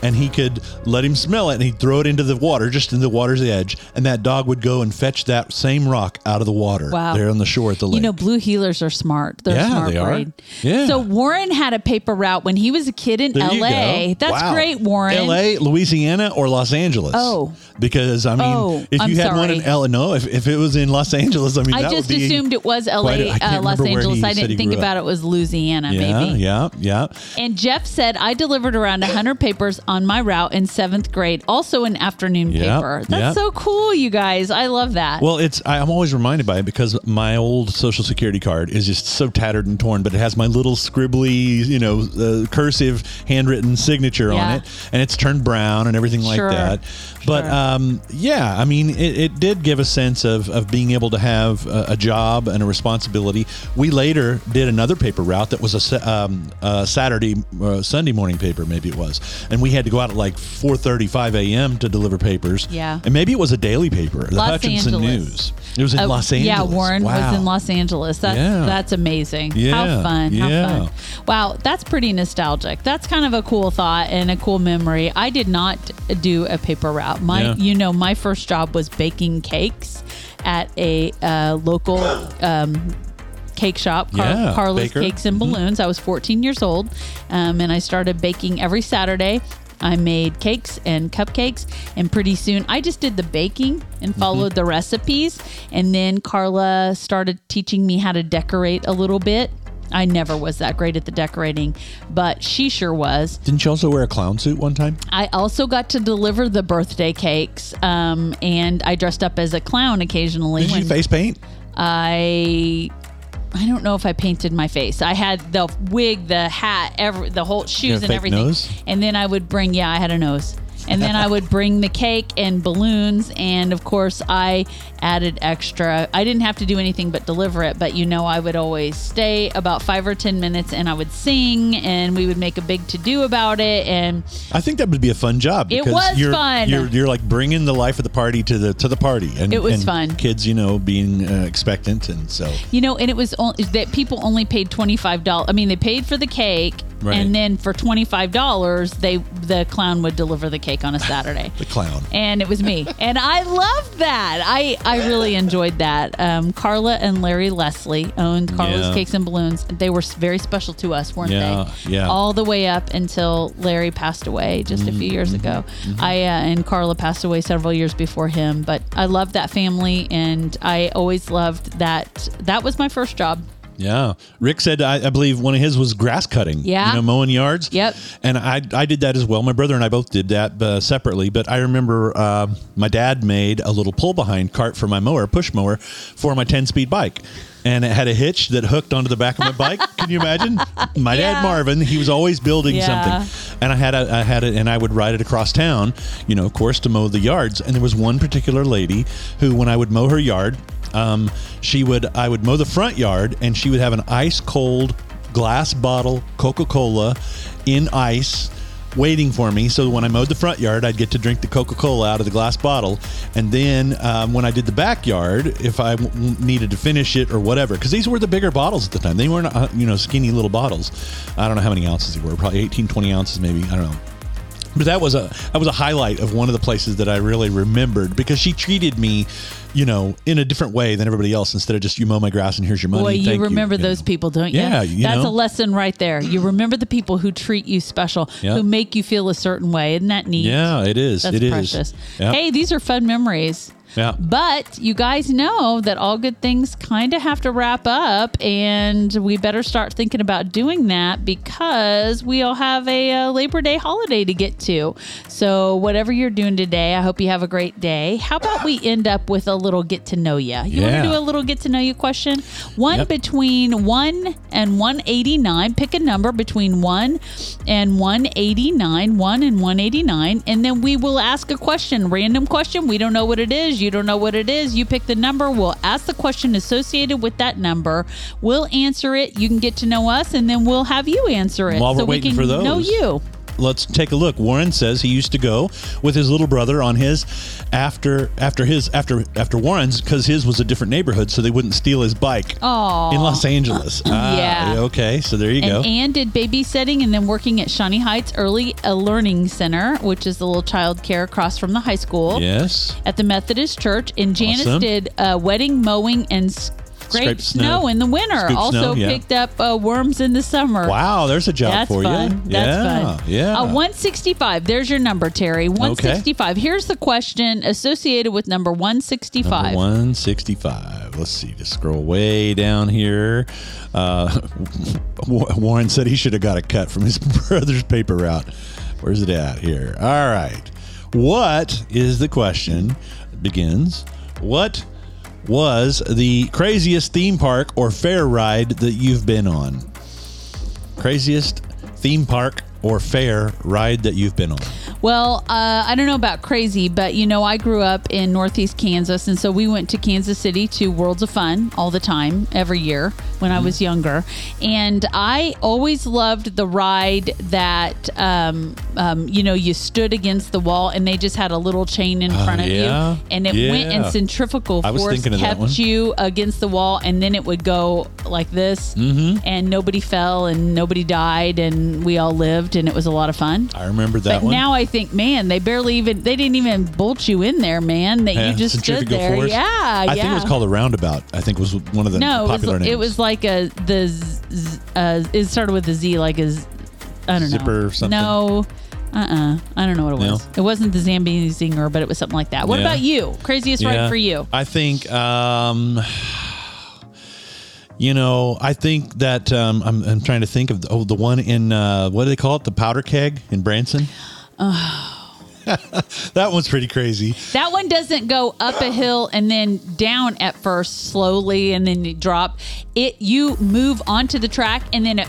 and he could let him smell it and he'd throw it into the water, just in the water's edge. And that dog would go and fetch that same rock out of the water Wow. there on the shore at the lake. You know, blue heelers are smart. They're Yeah, smart they are. breed. Yeah. So Warren had a paper route when he was a kid in There LA. That's Wow. great, Warren. L.A., Louisiana, or Los Angeles? Oh. because I mean, Oh, if you I'm had one in sorry. L, no, if, if it was in Los Angeles, I mean, I just assumed it was LA, a- uh, Los Angeles. I didn't think up. about it was Louisiana, Yeah, maybe. yeah, yeah. And Jeff said, I delivered around 100 papers on my route in seventh grade, also an afternoon Yep, paper. That's yep. so cool, you guys. I love that. Well, it's I, I'm always reminded by it because my old social security card is just so tattered and torn, but it has my little scribbly, you know, uh, cursive handwritten signature Yeah. on it, and it's turned brown and everything like Sure, that. But sure. um, yeah, I mean, it, it did give a sense of of being able to have a, a job and a responsibility. We later did another paper route that was a, um, a Saturday, uh, Sunday morning paper, maybe it was, and we had to go out at like 4:35 a.m. to deliver papers. Yeah. and maybe it was a daily paper, the Los Hutchinson Angeles. News. It was in Uh, Los Angeles. Yeah, Warren Wow. was in Los Angeles. That's Yeah. that's amazing. Yeah, How fun. How yeah. fun. Wow, that's pretty nostalgic. That's kind of a cool thought and a cool memory. I did not do a paper route. My Yeah. you know, my first job was baking cakes at a uh, local um, cake shop, Car- Yeah, Carla's baker. Cakes and Balloons. I was 14 years old, um, and I started baking every Saturday. I made cakes and cupcakes, and pretty soon I just did the baking and Mm-hmm. followed the recipes. And then Carla started teaching me how to decorate a little bit. I never was that great at the decorating, but she sure was. Didn't you also wear a clown suit one time? I also got to deliver the birthday cakes, um, and I dressed up as a clown occasionally. Did you face paint? I I don't know if I painted my face. I had the wig, the hat, every the whole shoes and everything. nose? And then I would bring yeah, I had a nose. And then I would bring the cake and balloons and of course I added extra. I didn't have to do anything but deliver it, but you know I would always stay about 5 or 10 minutes and I would sing and we would make a big to do about it and I think that would be a fun job. It was you're, fun. You're, you're like bringing the life of the party to the to the party, and It was and fun. Kids, you know, being uh, expectant, and so You know, and it was only that people only paid twenty five dollars. I mean, they paid for the cake, Right. and then for twenty five dollars, they the clown would deliver the cake on a Saturday. the clown. And it was me, and I loved that. I I really enjoyed that. Um, Carla and Larry Leslie owned Carla's Yeah. Cakes and Balloons. They were very special to us, weren't Yeah, they? yeah. All the way up until Larry passed away just a few Mm-hmm, years ago. I uh, and Carla passed away several years before him. But I loved that family, and I always loved that. That was my first job. Yeah, Rick said I, I believe one of his was grass cutting. Yeah. you know, mowing yards. Yep. And I I did that as well. My brother and I both did that uh, separately. But I remember uh, my dad made a little pull behind cart for my mower, push mower, for my ten speed bike. And it had a hitch that hooked onto the back of my bike. Can you imagine? My Yeah. dad Marvin, he was always building Yeah. something, and I had a, I had it, and I would ride it across town, you know, of course, to mow the yards. And there was one particular lady who, when I would mow her yard, um, she would I would mow the front yard, and she would have an ice cold glass bottle Coca Cola in ice waiting for me. So when I mowed the front yard, I'd get to drink the Coca Cola out of the glass bottle. And then um, when I did the backyard, if I w- needed to finish it or whatever, because these were the bigger bottles at the time. They weren't, uh, you know, skinny little bottles. I don't know how many ounces they were, probably 18, 20 ounces maybe. I don't know. But that was a that was a highlight of one of the places that I really remembered because she treated me, you know, in a different way than everybody else. Instead of just you mow my grass and here's your money. Boy, you thank remember you those know. people, don't you? Yeah, you that's know. a lesson right there. You remember the people who treat you special, who make you feel a certain way. Isn't that neat? Yeah, it is. That's It is. precious. Yep. Hey, these are fun memories. Yeah. But you guys know that all good things kind of have to wrap up, and we better start thinking about doing that because we all have a uh, Labor Day holiday to get to. So, whatever you're doing today, I hope you have a great day. How about we end up with a little get to know you? You Yeah. want to do a little get to know you question? One Yep. between 1 and 189. Pick a number between 1 and 189, 1 and 189, and then we will ask a question, random question. We don't know what it is. You don't know what it is. You pick the number. We'll ask the question associated with that number. We'll answer it. You can get to know us, and then we'll have you answer it While we're so we waiting can for those. know you. Let's take a look. Warren says he used to go with his little brother on his after after his after after Warren's because his was a different neighborhood, so they wouldn't steal his bike Aw. in Los Angeles. Ah, Yeah. Okay, so there you And go. Anne did babysitting and then working at Shawnee Heights Early Learning Center, which is the little child care across from the high school. yes. At the Methodist Church. And Janice Awesome. did uh, wedding, mowing, and scrape, Scrape snow. snow. in the winter. Scoop also snow, yeah. picked up uh, worms in the summer. Wow, there's a job That's for fun. you. That's yeah, fun. Yeah. Uh, 165. There's your number, Terry. 165. Here's the question associated with number 165. Number 165. Let's see. Just scroll way down here. Uh, Warren said he should have got a cut from his brother's paper route. Where's it at here? All right. What is the question? Begins. What was the craziest theme park or fair ride that you've been on? Craziest theme park or fair ride that you've been on? Well, uh, I don't know about crazy, but you know, I grew up in Northeast Kansas, and so we went to Kansas City to Worlds of Fun all the time, every year when I was younger. And I always loved the ride that, um, um, you know, you stood against the wall and they just had a little chain in front of Uh, yeah. you, and it went in centrifugal force, of kept you against the wall, and then it would go like this, Mm-hmm. and nobody fell, and nobody died, and we all lived, and it was a lot of fun. I remember that But one. now I think, man, they barely even they didn't even bolt you in there, man. That Yeah, you just stood there. force. Yeah, I yeah. think it was called a roundabout. I think was one of the no, it popular was, names. it was like a the z- z- uh, it started with a Z, like a z- I don't know or something? No. Uh-uh. I don't know what it was. No? It wasn't the Zambezi Zinger, but it was something like that. What Yeah. about you? Craziest ride for you? I think, um, you know, I think that um, I'm, I'm trying to think of the, oh, the one in uh, what do they call it? The powder keg in Branson. that one's pretty crazy. That one doesn't go up a hill and then down at first slowly and then you drop. It you move onto the track and then it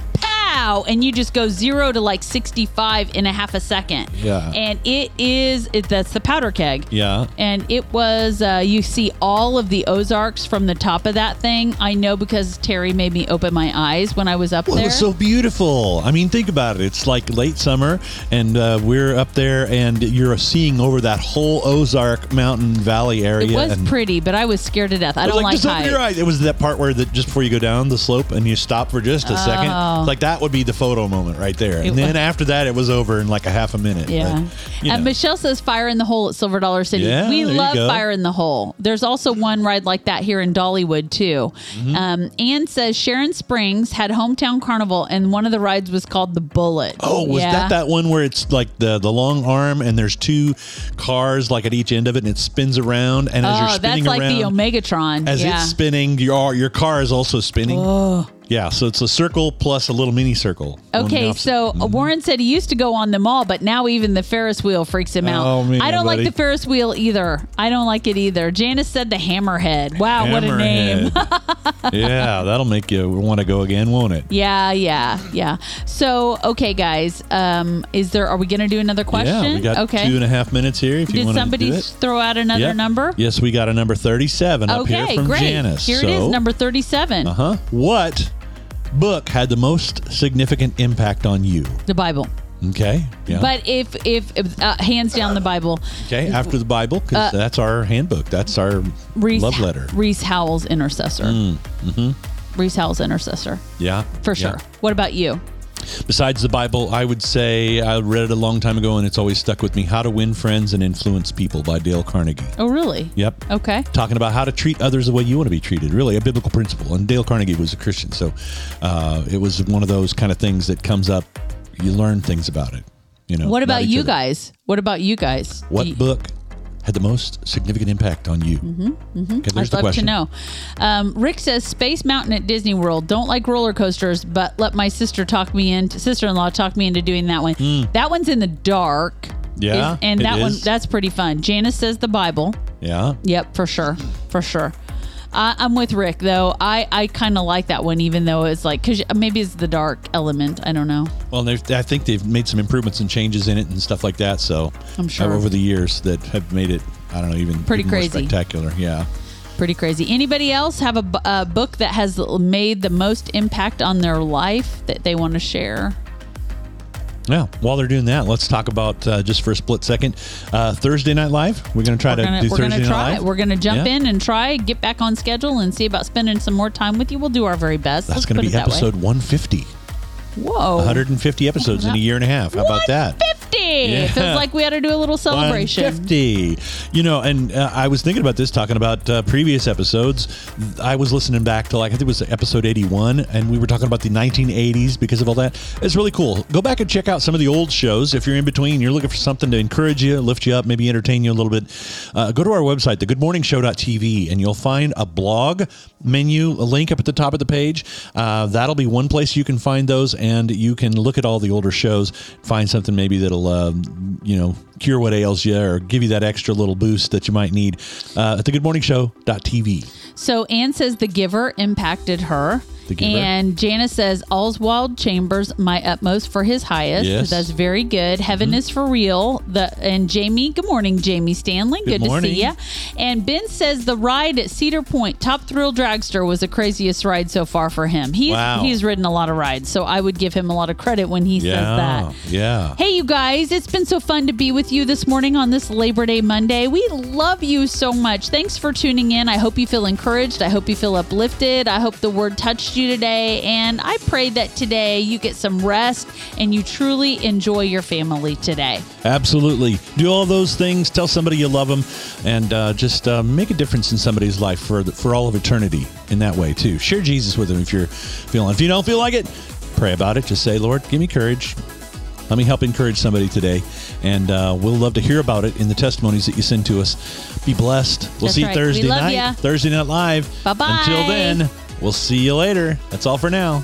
pow and you just go 0 to like 65 in a half a second. Yeah. And it is it, that's the powder keg. Yeah. And it was uh, you see all of the Ozarks from the top of that thing. I know because Terry made me open my eyes when I was up Well, there. it was so beautiful. I mean, think about it. It's like late summer, and uh, we're up there, and you're seeing over that whole Ozark Mountain Valley area. it was and pretty, but I was scared to death. I don't like, like, just open heights. your eyes. It was that part where the, just before you go down the slope and you stop for just a second. Oh. It's like that would be the photo moment right there. and then was- after that, it was over in like a half a minute. Yeah. But, And know. Michelle says Fire in the Hole at Silver Dollar City. Yeah, we love. Fire in the Hole. There's also one ride like that here in Dollywood, too. Mm-hmm. Um, Ann says Sharon Springs had Hometown Carnival, and one of the rides was called the Bullet. Oh, was Yeah. that that one where it's like the the long arm and there's two cars like at each end of it and it spins around and as you're Oh, spinning that's like around the Omegatron. as yeah. it's spinning your your car is also spinning. Yeah, so it's a circle plus a little mini circle. Okay, so uh, Mm-hmm. Warren said he used to go on them all, but now even the Ferris wheel freaks him out. Oh, man, I don't buddy. like the Ferris wheel either. I don't like it either. Janice said the Hammerhead. Wow, what a name. Yeah, that'll make you want to go again, won't it? Yeah, yeah, yeah. So, okay, guys, um, is there? Are we going to do another question? Yeah, we got okay. two and a half minutes here. If you Did somebody do it. throw out another Yep. number? Yes, we got a number thirty-seven up Okay, here from great. Janice. Here it is, So, number thirty-seven. Uh huh. What book had the most significant impact on you? The Bible. Okay. Yeah. But if if uh, hands down the Bible, okay. After the Bible, because that's our handbook. That's our Rees, love letter. Rees Howells intercessor. Mm, mm-hmm. Rees Howells intercessor Yeah. for yeah. sure. What about you? Besides the Bible, I would say I read it a long time ago and it's always stuck with me How to Win Friends and Influence People by Dale Carnegie. Oh, really? Yep. Okay. Talking about how to treat others the way you want to be treated, really a biblical principle. And Dale Carnegie was a Christian, so uh, it was one of those kind of things that comes up. You learn things about it. You know. What about you other. guys? What about you guys? What you- book had the most significant impact on you? Mm-hmm, mm-hmm. Okay, there's I'd the love question. to know. Um, Rick says Space Mountain at Disney World. Don't like roller coasters, but let my sister talk me into sister-in-law talk me into doing that one. Mm. That one's in the dark. Yeah, Is- and that one that's pretty fun. Janice says the Bible. Yeah. Yep, for sure, for sure. I, I'm with Rick though. I I kind of like that one, even though it's like because maybe it's the dark element. I don't know. Well, I think they've made some improvements and changes in it and stuff like that. So I'm sure. uh, over the years that have made it, I don't know, even Pretty even crazy. spectacular. Yeah. Pretty crazy. Anybody else have a, a book that has made the most impact on their life that they want to share? Yeah. While they're doing that, let's talk about uh, just for a split second uh, Thursday Night Live. We're going to try to do we're Thursday gonna try. Night Live. We're gonna jump Yeah. in and try get back on schedule and see about spending some more time with you. We'll do our very best. That's going to be that episode 150. Whoa, 150 episodes in a year and a half. How about that? 50. Yeah. Feels like we had to do a little celebration. 150. You know, and uh, I was thinking about this, talking about uh, previous episodes. I was listening back to like I think it was episode 81, and we were talking about the 1980s because of all that. It's really cool. Go back and check out some of the old shows if you're in between. You're looking for something to encourage you, lift you up, maybe entertain you a little bit. Uh, go to our website, thegoodmorningshow.tv, and you'll find a blog menu, a link up at the top of the page. Uh, that'll be one place you can find those, and you can look at all the older shows, find something maybe that'll, um, you know, cure what ails you or give you that extra little boost that you might need uh, at thegoodmorningshow.tv. So Anne says the giver impacted her. And Janice says Oswald Chambers, my utmost for his highest. Yes. Mm-hmm. That's very good. Heaven is for real. The and Jamie, good morning, Jamie Stanley. Good, morning. to see you. And Ben says the ride at Cedar Point Top Thrill Dragster was the craziest ride so far for him. He's Wow. he's ridden a lot of rides, so I would give him a lot of credit when he says that. Yeah. Hey, you guys, it's been so fun to be with you this morning on this Labor Day Monday. We love you so much. Thanks for tuning in. I hope you feel encouraged. I hope you feel uplifted. I hope the word touched you today. And I pray that today you get some rest and you truly enjoy your family today. Absolutely. Do all those things. Tell somebody you love them, and uh, just uh, make a difference in somebody's life for the, for all of eternity. In that way too. Share Jesus with them if you're feeling. If you don't feel like it, pray about it. Just say, Lord, give me courage. Let me help encourage somebody today, and uh, we'll love to hear about it in the testimonies that you send to us. Be blessed. We'll That's see you right. Thursday night. ya. Thursday night live. Bye-bye. Until then, we'll see you later. That's all for now.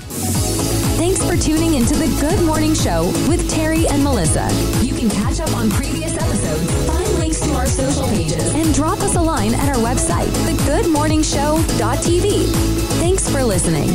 Thanks for tuning into the Good Morning Show with Terry and Melissa. You can catch up on previous episodes, find links to our social pages, and drop us a line at our website, thegoodmorningshow.tv. Thanks for listening.